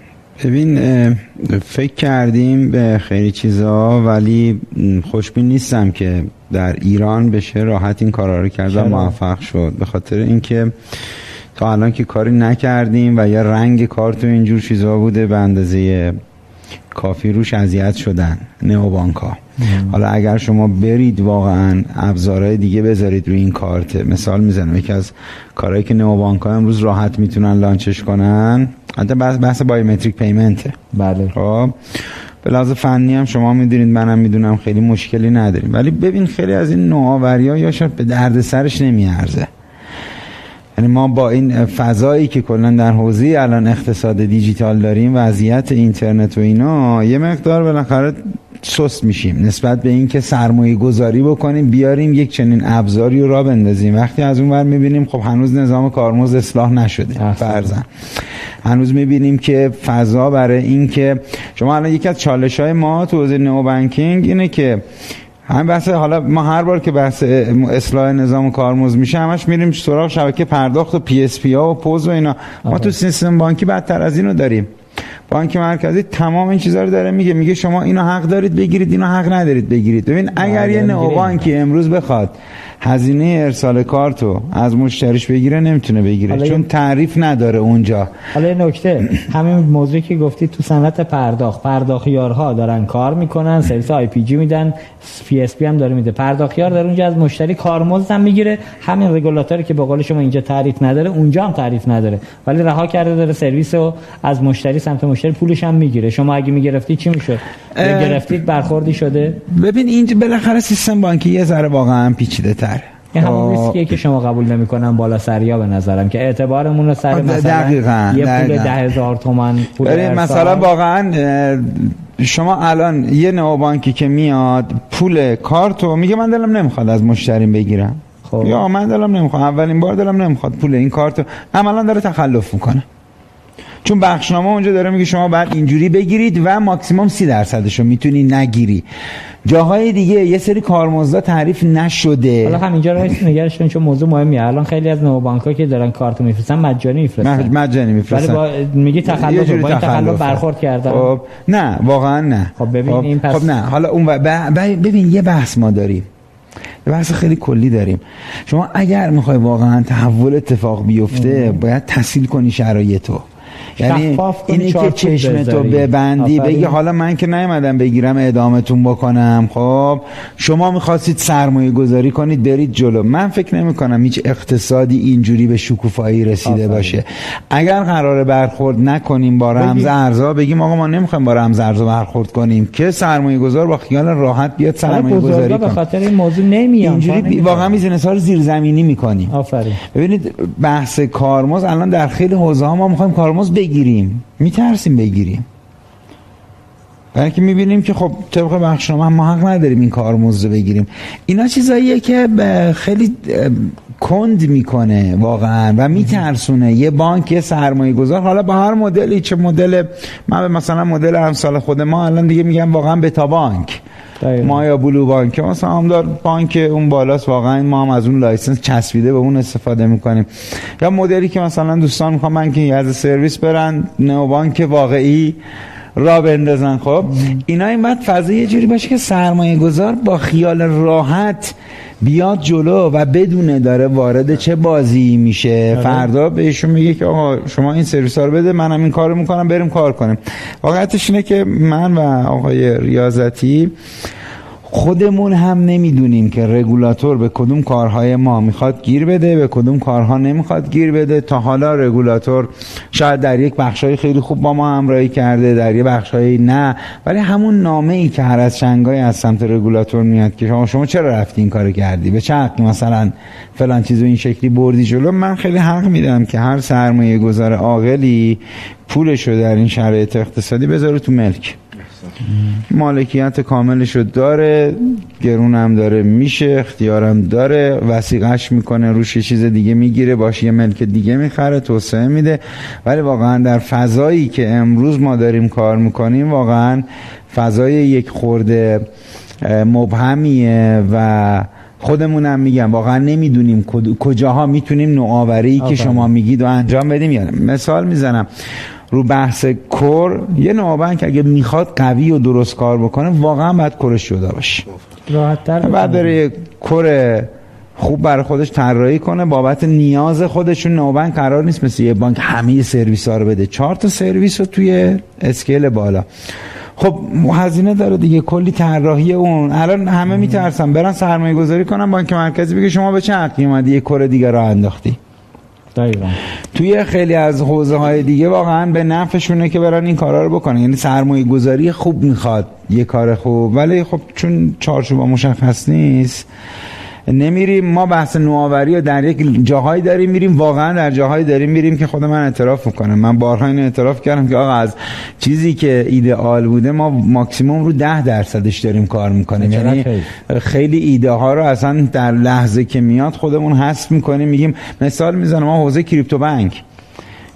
ببین فکر کردیم به خیلی چیزا ولی خوشبین نیستم که در ایران بشه راحت این کارا رو کرد و موفق شد. به خاطر اینکه تا الان که کاری نکردیم و یا رنگ کارت و اینجور چیزا بوده به اندازه کافی روش اذیت شدن نئو ها حالا اگر شما برید واقعا ابزارهای دیگه بذارید روی این کارت مثال می‌زنم یکی از کارهایی که نئو ها امروز راحت می‌تونن لانچش کنن حتی بحث بحث بایومتریک پیمنته. بله. خب؟ به لحاظ فنی هم شما می‌دونید منم می‌دونم خیلی مشکلی نداریم. ولی ببین خیلی از این نوآوری ها یا شاید به درد سرش نمیارزه. یعنی ما با این فضایی که کلا در حوزه الان اقتصاد دیجیتال داریم وضعیت اینترنت و اینا یه مقدار بالاخره سست میشیم. نسبت به اینکه سرمایه گذاری بکنیم بیاریم یک چنین ابزاری رو را بندازیم. وقتی از اون ور می‌بینیم خب هنوز نظام کارمز اصلاح نشده. فرزن هنوز می‌بینیم که فضا برای اینکه شما الان یکی از چالش های ما تو حوزه نو بانکینگ اینه که همین بحث حالا ما هر بار که بحث اصلاح نظام کارمزد میشه همش میریم سراغ شبکه پرداخت و PSP ها و پوز و اینا. ما تو سیستم بانکی بدتر از اینو داریم. بانک مرکزی تمام این چیزا رو داره میگه. میگه شما اینو حق دارید بگیرید اینو حق ندارید بگیرید. ببین اگر یه نئو بانکی امروز بخواد هزینه ارسال کارتو از مشتریش بگیره نمی‌تونه بگیره چون تعریف نداره اونجا. حالا نکته همین موضوعی که گفتی تو صنعت پرداخت پرداخیارها دارن کار می‌کنن سرویس IPG میدن PSP هم داره میده. پرداخیار داره اونجا از مشتری کارمزد هم می‌گیره. همین رگولاتوری که به قول شما اینجا تعریف نداره اونجا هم تعریف نداره. ولی رها کرده داره سرویس رو از مشتری سمت مشتری پولش هم می‌گیره. شما اگه می‌گرفتی چی میشه گرفتید برخوردی شده؟ ببین اینجا بالاخره سیستم بانکی یه ذره واقعا پیچیده تر. این همون ریسکیه که شما قبول نمی‌کنن بالا سریا به نظرم که اعتبارمون رو سر مثلا دقیقا. یه پول ده هزار تومن پول مثلا واقعا شما الان یه نو بانکی که میاد پول کارتو میگه من دلم نمی‌خواد از مشتریم بگیرم. خب. یا من دلم نمی‌خواد اولین بار دلم نمی‌خواد پول این کارتو عملا داره تخلف می‌کنه. چون بخشنامه اونجا داره میگه شما بعد اینجوری بگیرید و ماکسیموم سی درصدش رو می‌تونی نگیری. جاهای دیگه یه سری کارمزدا تعریف نشده. حالا همینجا رو نگرش چون موضوع مهمیه الان خیلی از نو بانک که دارن کارت میفرستن مجانی میفرستن. مجانی میفرستن. ولی با میگی تخلف با این تخلف برخورد کردن. خب نه واقعا نه. خب ببین خب. این پس خب نه. حالا اون ببین یه بحث ما داریم. یه بحث خیلی کلی داریم. شما اگر می‌خوای واقعا تحول اتفاق بیفته باید تحصیل کنی شرایطو یعنی اینی که چشمتو ببندی بگی حالا من که نیومدم بگیرم ادامتون بکنم. خب شما می‌خواستید سرمایه گذاری کنید برید جلو. من فکر نمی کنم هیچ اقتصادی اینجوری به شکوفایی رسیده آفرین. باشه. اگر قرار برخورد نکنیم با رمز ارزا بگیم آقا ما نمی‌خوایم با رمز ارزا برخورد کنیم. که سرمایه گذار با خیال راحت بیاد سرمایه گذاری کنه. خاطر این موضوع نمیان اینجوری واقعا بیزینس ها رو زیرزمینی می‌کنیم آفرین. ببینید بحث کارمز الان در خیلی حوزه ها ما می‌خوایم کارمز بگیریم. میترسیم بگیریم. برای که می‌بینیم که خب طبق بخشنامه ما حق نداریم این کار موزه بگیریم. اینا چیزاییه که خیلی کند می‌کنه واقعا و میترسونه. یه بانک یه سرمایه گذار حالا با هر مدلی چه مدل من مثلا مدل امثال خود ما الان دیگه میگم واقعا بتا بانک. ما یا بلو بانک. مثلا دار بانک اون بالاست واقعا ما هم از اون license چسبیده به اون استفاده می‌کنیم. یا مدلی که مثلا دوستان می‌خوام bank as a service برن نئو بانک واقعی. راه بندازن خب؟ اینا این باید فضا یه جوری باشه که سرمایه گذار با خیال راحت بیاد جلو و بدونه داره وارد چه بازی میشه. آره. فردا بهشون میگه که آقا شما این سرویس ها رو بده منم این کارو می‌کنم بریم کار کنیم. واقعیتش اینه که من و آقای ریاضتی خودمون هم نمی‌دونیم که رگولاتور به کدوم کارهای ما می‌خواد گیر بده به کدوم کارها نمی‌خواد گیر بده. تا حالا رگولاتور شاید در یک بخشای خیلی خوب با ما همراهی کرده در یک بخشای نه. ولی همون نامه ای که هر از شنگای از سمت رگولاتور میاد که شما شما چرا رفتی این کارو کردی؟ به چه مثلا فلان چیزو این شکلی بردی جلو؟ من خیلی حق میدم که هر سرمایه گذار عاقلی پولش رو در این شرایط اقتصادی بذاره تو ملک. مالکیت کاملش رو داره گرون هم داره میشه اختیارم داره وسیقش می‌کنه روش یه چیز دیگه می‌گیره باشه یه ملک دیگه می‌خره توسعه میده. ولی واقعا در فضایی که امروز ما داریم کار می‌کنیم واقعا فضای یک خورده مبهمیه و خودمونم میگم واقعا نمی‌دونیم کجاها می‌تونیم نوآوری که شما میگید و انجام بدیم. یا مثال می‌زنم. رو بحث کور یه نوبنک اگه می‌خواد قوی و درست کار بکنه واقعا باید کرش شده باشه. راحت‌تر بعد بره یه کور خوب برای خودش طراحی کنه بابت نیاز خودشون نوبنک قرار نیست مثل یه بانک همه سرویس ها رو بده. چهار تا سرویس رو توی اسکیل بالا. خب هزینه داره دیگه کلی طراحی اون. الان همه میترسن برن سرمایه گذاری کنن بانک مرکزی بگه شما به چه حقی اومدی یه کور دیگه راه انداختی؟ دقیقا. توی خیلی از حوزه های دیگه واقعا به نفعشونه که برن این کارا رو بکنن. یعنی سرمایه گذاری خوب می‌خواد یه کار خوب ولی خب چون چارچوب مشخص نیست نمیریم. ما بحث نوآوری و در یک جاهایی داریم میریم. واقعا در جاهایی داریم میریم که خود من اعتراف می‌کنم. من بارها این اعتراف کردم که آقا از چیزی که ایدئال بوده ما ماکسیموم رو ده درصدش داریم کار می‌کنیم. یعنی خیلی ایده ها رو اصلا در لحظه که میاد خودمون حذف می‌کنیم. میگیم مثال می‌زنم. ما حوزه crypto بانک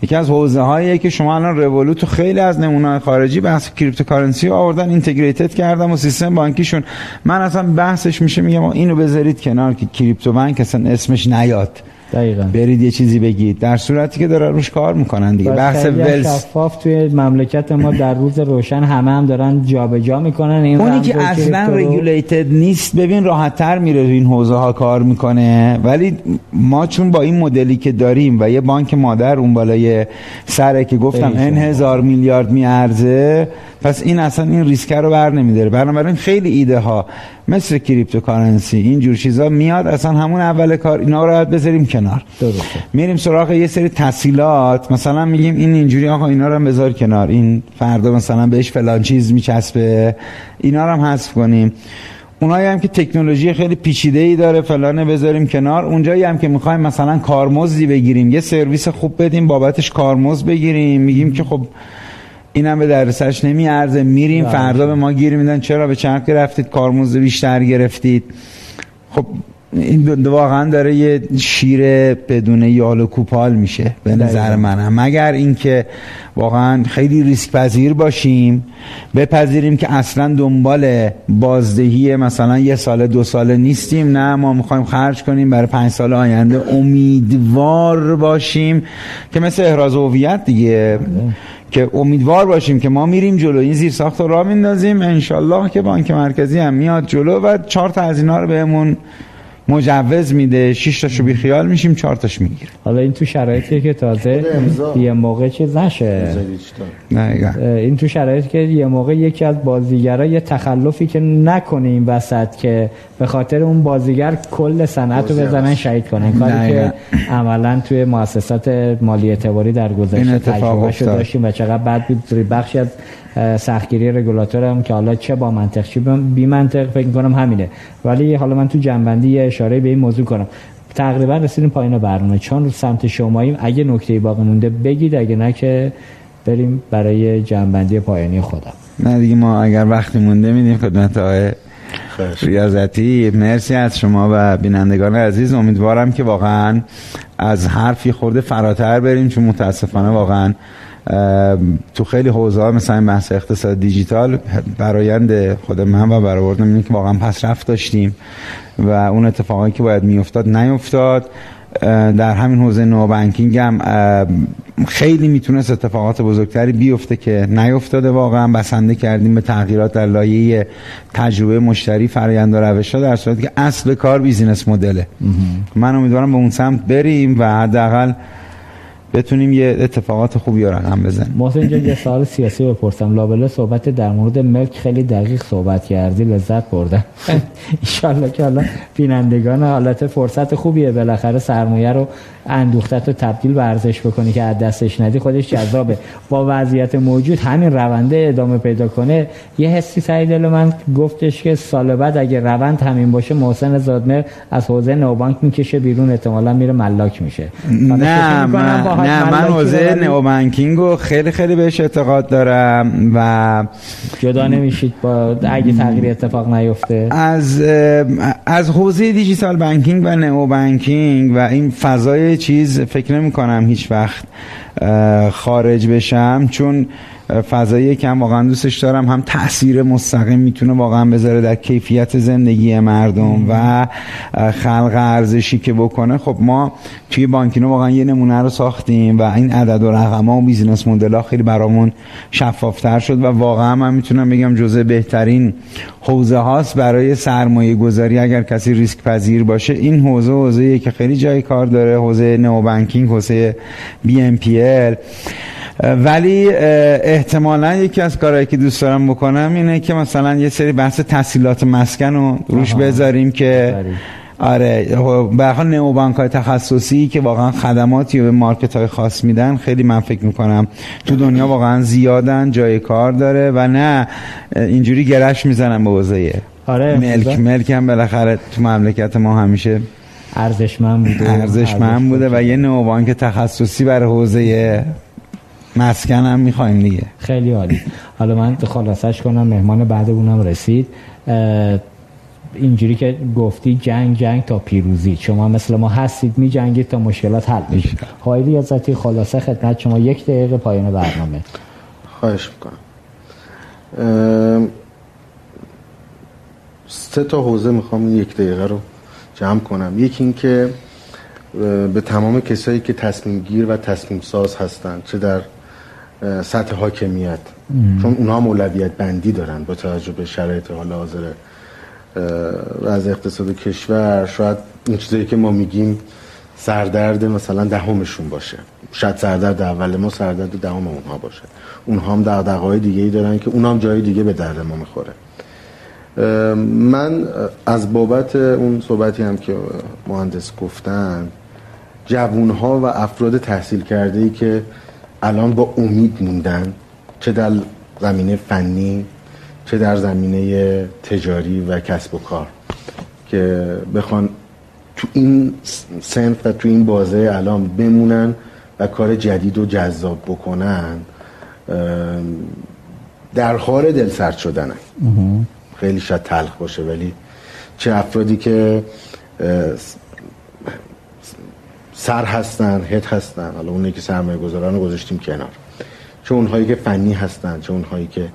یکی از حوزه هایی که شما الان Revolut و خیلی از نمونه خارجی بحث cryptocurrency آوردن integrated کردن با سیستم بانکیشون. من اصلا بحثش میشه میگم اینو بذارید کنار که crypto بانک اصلا اسمش نیاد. دقیقا. برید یه چیزی بگید. در صورتی که داره روش کار می‌کنن دیگه. بحث wallets. شفاف توی مملکت ما در روز روشن همه هم دارن جابجا جا می‌کنن. این اونی که اصلا regulated نیست ببین راحت تر میره این حوزه ها کار می‌کنه. ولی ما چون با این مدلی که داریم و یه بانک مادر اون بالای سره که گفتم n هزار میلیارد میارزه پس این اصلا این ریسک رو بر نمیداره. بنابراین خیلی ایده ها مثل cryptocurrency این جور چیزا میاد اصلا همون اول کار اینا رو باید بذاریم کنار. درسته. میریم سراغ یه سری تسهیلات مثلا میگیم این اینجوری آقا اینا رو هم بذار کنار. این فردا مثلا بهش فلان چیز میچسبه. اینا رو هم حذف کنیم. اونایی هم که تکنولوژی خیلی پیچیده ای داره فلانه بذاریم کنار. اونجایی هم که می‌خوایم مثلا کارمزدی بگیریم یه سرویس خوب بدیم بابتش کارمزد بگیریم. میگیم که خب اینم به درسش نمی ارزه میریم فردا به ما گیر میدن. چرا؟ به چند رفتید کارمزد بیشتر گرفتید. خب این واقعا داره یه شیر بدون یال و کوپال میشه به نظر منم. مگر اینکه واقعا خیلی ریسک پذیر باشیم بپذیریم که اصلا دنبال بازدهی مثلا یه سال دو ساله نیستیم. نه ما می‌خوایم خرج کنیم برای پنج سال آینده امیدوار باشیم. که مثل احراز هویت دیگه. که امیدوار باشیم که ما میریم جلو. این زیر ساخت رو را میندازیم. انشالله که بانک مرکزی هم میاد جلو و چهار تا از اینا رو بهمون مجوز میده 6 تاشو بی خیال میشیم 4 تاش می‌گیره حالا این تو شرایطی که تازه یه موقع چیز نشه. این تو شرایطی که یه موقع یکی از بازیگرا یه تخلفی که نکنه این وسط که به خاطر اون بازیگر کل صنعت رو بزنن شهید کنن کاری که عملا توی مؤسسات مالی اعتباری در گذشته تجربه داشتیم و چقدر بعد بود بخشی از سختگیری رگولاتور هم که حالا چه با منطق چه بی منطق فکر کنم همینه. ولی حالا من تو جنبندی یه اشاره به این موضوع کنم. تقریبا رسیدیم پایین برنامه. چون رو سمت شماییم اگه نکته باقی مونده بگید اگه نه که بریم برای جنبندی پایانی خودم نه دیگه ما اگر وقتی مونده میدیم خدمت آقای ریاضتی. مرسی از شما و بینندگان عزیز. امیدوارم که واقعا از حرفی خورده فراتر بریم چون متاسفانه واقعا تو خیلی حوزه ها مثلا بحث اقتصاد دیجیتال برایند خود من و برآوردم اینه که واقعا پس رفت داشتیم و اون اتفاقایی که باید میافتاد نیفتاد. در همین حوزه نو بانکینگ هم خیلی می‌تونست اتفاقات بزرگتری بیفته که نیفتاده واقعا. بسنده کردیم به تغییرات در لایه تجربه مشتری فرآیند و روش ها در صورتی که اصل کار بیزینس مدله. من امیدوارم به اون سمت بریم و حداقل بتونیم یه اتفاقات خوبی رو رقم بزنیم. محسن جان یه سوال سیاسی بپرسم. لابلا صحبت در مورد ملک خیلی دقیق صحبت کردی لذت بردم. انشالله که حالا بینندگان حالت فرصت خوبیه. بالاخره سرمایه رو اندوختت و تبدیل به ارزش بکنی که از دستش ندی خودش جذابه. با وضعیت موجود همین رونده ادامه پیدا کنه. یه حسی سعی دل من گفتش که سال بعد اگه روند همین باشه محسن زادمر از حوزه نوبانک می‌کشه بیرون. احتمالا میره ملاک میشه. نه من, نه من حوزه نوبانکینگ رو خیلی خیلی بهش اعتقاد دارم و جدا نمیشید با اگه تغییر اتفاق نیفته. از از حوزه digital banking و neo banking و این فضای چیز فکر نمی کنم هیچ وقت خارج بشم چون فضایی که هم واقعا دوستش دارم هم تاثیر مستقیم می‌تونه واقعا بذاره در کیفیت زندگی مردم و خلق ارزشی که بکنه. خب ما توی بانکینو واقعا یه نمونه رو ساختیم و این عدد و رقم ها و business model ها خیلی برامون شفافتر شد و واقعا من می‌تونم بگم جزء بهترین حوزه هاست برای سرمایه گذاری اگر کسی ریسک پذیر باشه. این حوزه حوزه که خیلی جای کار داره حوزه neo banking حوزه BNPL. ولی احتمالا یکی از کارهایی که دوست دارم بکنم اینه که مثلا یه سری بحث تسهیلات مسکن رو روش بذاریم که آره به هر حال نئو بانک های تخصصی که واقعا خدماتی به market های خاص میدن خیلی من فکر می‌کنم تو دنیا واقعا زیادن جای کار داره و نه اینجوری گرش می‌زنن به حوزه آره ملک. ملک هم بالاخره تو مملکت ما همیشه ارزشمند بوده. ارزشمند بوده و یه نئو بانک تخصصی برای حوزه مسکن هم می‌خوایم دیگه. خیلی عالی. حالا من خلاصش کنم مهمان بعدمونم رسید. اینجوری که گفتی جنگ جنگ تا پیروزی. شما مثل ما هستید می جنگید تا مشکلات حل میشه. خواهی ازتی خلاصه خدمت شما. یک دقیقه پایان برنامه. خواهش می‌کنم. سه تا حوزه می‌خوام یک دقیقه رو جمع کنم. یکی این که به تمام کسایی که تصمیم گیر و تصمیم ساز هستن چه در سطح حاکمیت. چون اونها هم اولویت بندی دارن با توجه به شرایط حال حاضر و از اقتصاد کشور. شاید این چیزایی که ما میگیم سردرد مثلا دهمشون باشه. شاید سردرد اول ما سردرد دهم اونها باشه. اونها هم دغدغه‌های دیگه ای دارن که اونها هم جای دیگه به درد ما می‌خوره. من از بابت اون صحبتی هم که مهندس گفتن جوونها و افراد تحصیل کرده ای که الان با امید موندن چه در زمینه فنی چه در زمینه تجاری و کسب و کار. که بخوان تو این سنف و تو این بازه الان بمونن و کار جدید و جذاب بکنن در حال دل سرد شدنن. خیلی شاید تلخ باشه ولی چه افرادی که سر هستن هد هستن. حالا اونایی که سرمایه گذاران رو گذاشتیم کنار. چه اونهایی که فنی هستن چه اونهایی که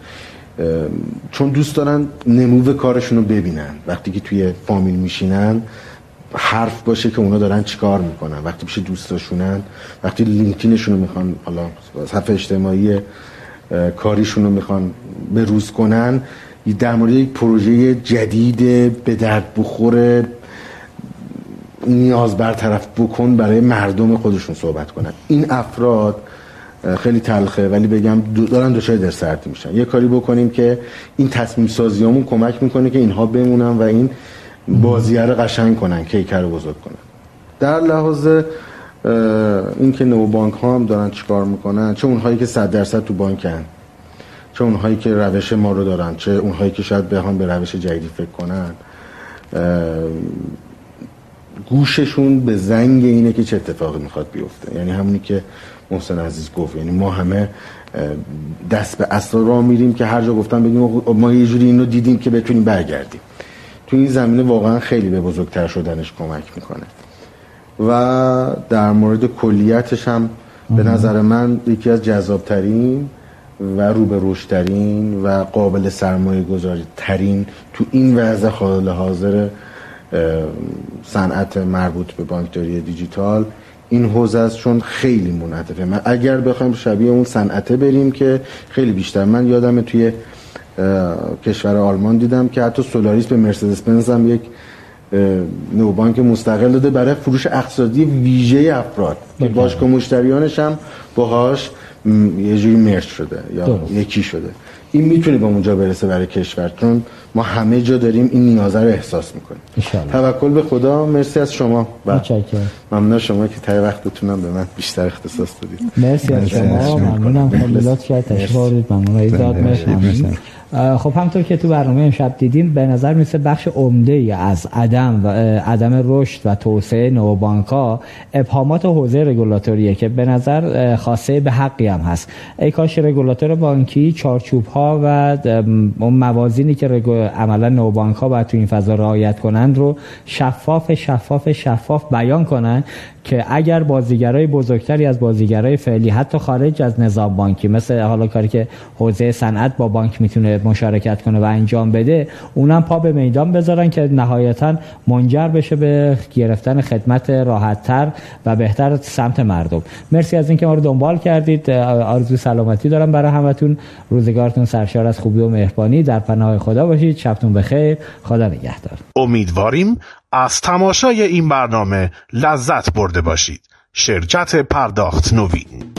چون دوست دارن نمو کارشون رو ببینن. وقتی که توی فامیل میشینن حرف باشه که اونا دارن چیکار می‌کنن. وقتی پیش دوستاشونن وقتی لینکدینشون رو می‌خوان حالا صفحه اجتماعی کاریشون رو می‌خوان به روز کنن در مورد یک پروژه جدید به درد بخور نیاز برطرف بکن برای مردم خودشون صحبت کنن. این افراد خیلی تلخه ولی بگم دارن دچار در سرتی میشن. یه کاری بکنیم که این تصمیم سازیامون کمک می‌کنه که اینها بمونن و این بازیه رو قشنگ کنن کیکر رو بزرگ کنن. در لحاظ این که نو بانک ها هم دارن چیکار می‌کنن چه اونهایی که صد درصد تو بانکن چه اونهایی که روش ما رو دارن چه اونهایی که شاید بخوان به روش جدیدی فکر کنن گوششون به زنگ اینه که چه اتفاقی می‌خواد بیفته. یعنی همونی که محسن عزیز گفت. یعنی ما همه دست به اصلا را میریم که هر جا گفتم بگیم ما یه جوری اینو دیدیم که بتونیم برگردیم. تو این زمینه واقعا خیلی به بزرگتر شدنش کمک می‌کنه. و در مورد کلیتش هم به نظر من یکی از جذابترین و رو به رشدترین و قابل سرمایه گذاری ترین تو این وضع حال حاضر صنعت مربوط به بانکداری دیجیتال این حوزه است چون خیلی منعطفه من اگر بخوایم شبیه اون صنعته بریم که خیلی بیشتر. من یادم توی کشور آلمان دیدم که حتی سولاریس به مرسدس بنز هم یک نوبانک مستقل داده برای فروش اقتصادی ویژه افراد. که بله. باشگاه مشتریانش هم باهاش یه جوری مرج شده یا درست. یکی شده. این می‌تونه به اونجا برسه برای کشور. چون ما همه جا داریم این نیازه رو احساس می‌کنیم. انشالله. توکل به خدا. مرسی از شما. ممنون شما که تای وقتتونم به من بیشتر اختصاص دادید. مرسی از مرسی از شما. شما. ممنونم. خیلی لطف کرد. تشریف ممنون. مرسی. مرسی. ممنون. اه، خب همطور که تو برنامه امشب دیدیم به نظر میسه بخش عمده از عدم و عدم رشد و توسعه نوبانک ها ابهامات حوزه رگولاتوریه که به نظر خاصه به حقی هم هست. ای کاش رگولاتور بانکی چارچوب ها و اون موازینی که عملا نوبانک ها باید تو این فضا رعایت کنند رو شفاف شفاف شفاف بیان کنن که اگر بازیگرای بزرگتری از بازیگرای فعلی حتی خارج از نظام بانکی مثل حالا کاری که حوزه صنعت با بانک می‌تونه مشارکت کنه و انجام بده اونم پا به میدان بذارن که نهایتا منجر بشه به گرفتن خدمت راحتتر و بهتر سمت مردم. مرسی از اینکه ما رو دنبال کردید. آرزو سلامتی دارم برای همتون. روزگارتون سرشار از خوبی و مهربانی. در پناه خدا باشید. شبتون بخیر. خدا نگهدار. امیدواریم از تماشای این برنامه لذت برده باشید. شرکت پرداخت نوین.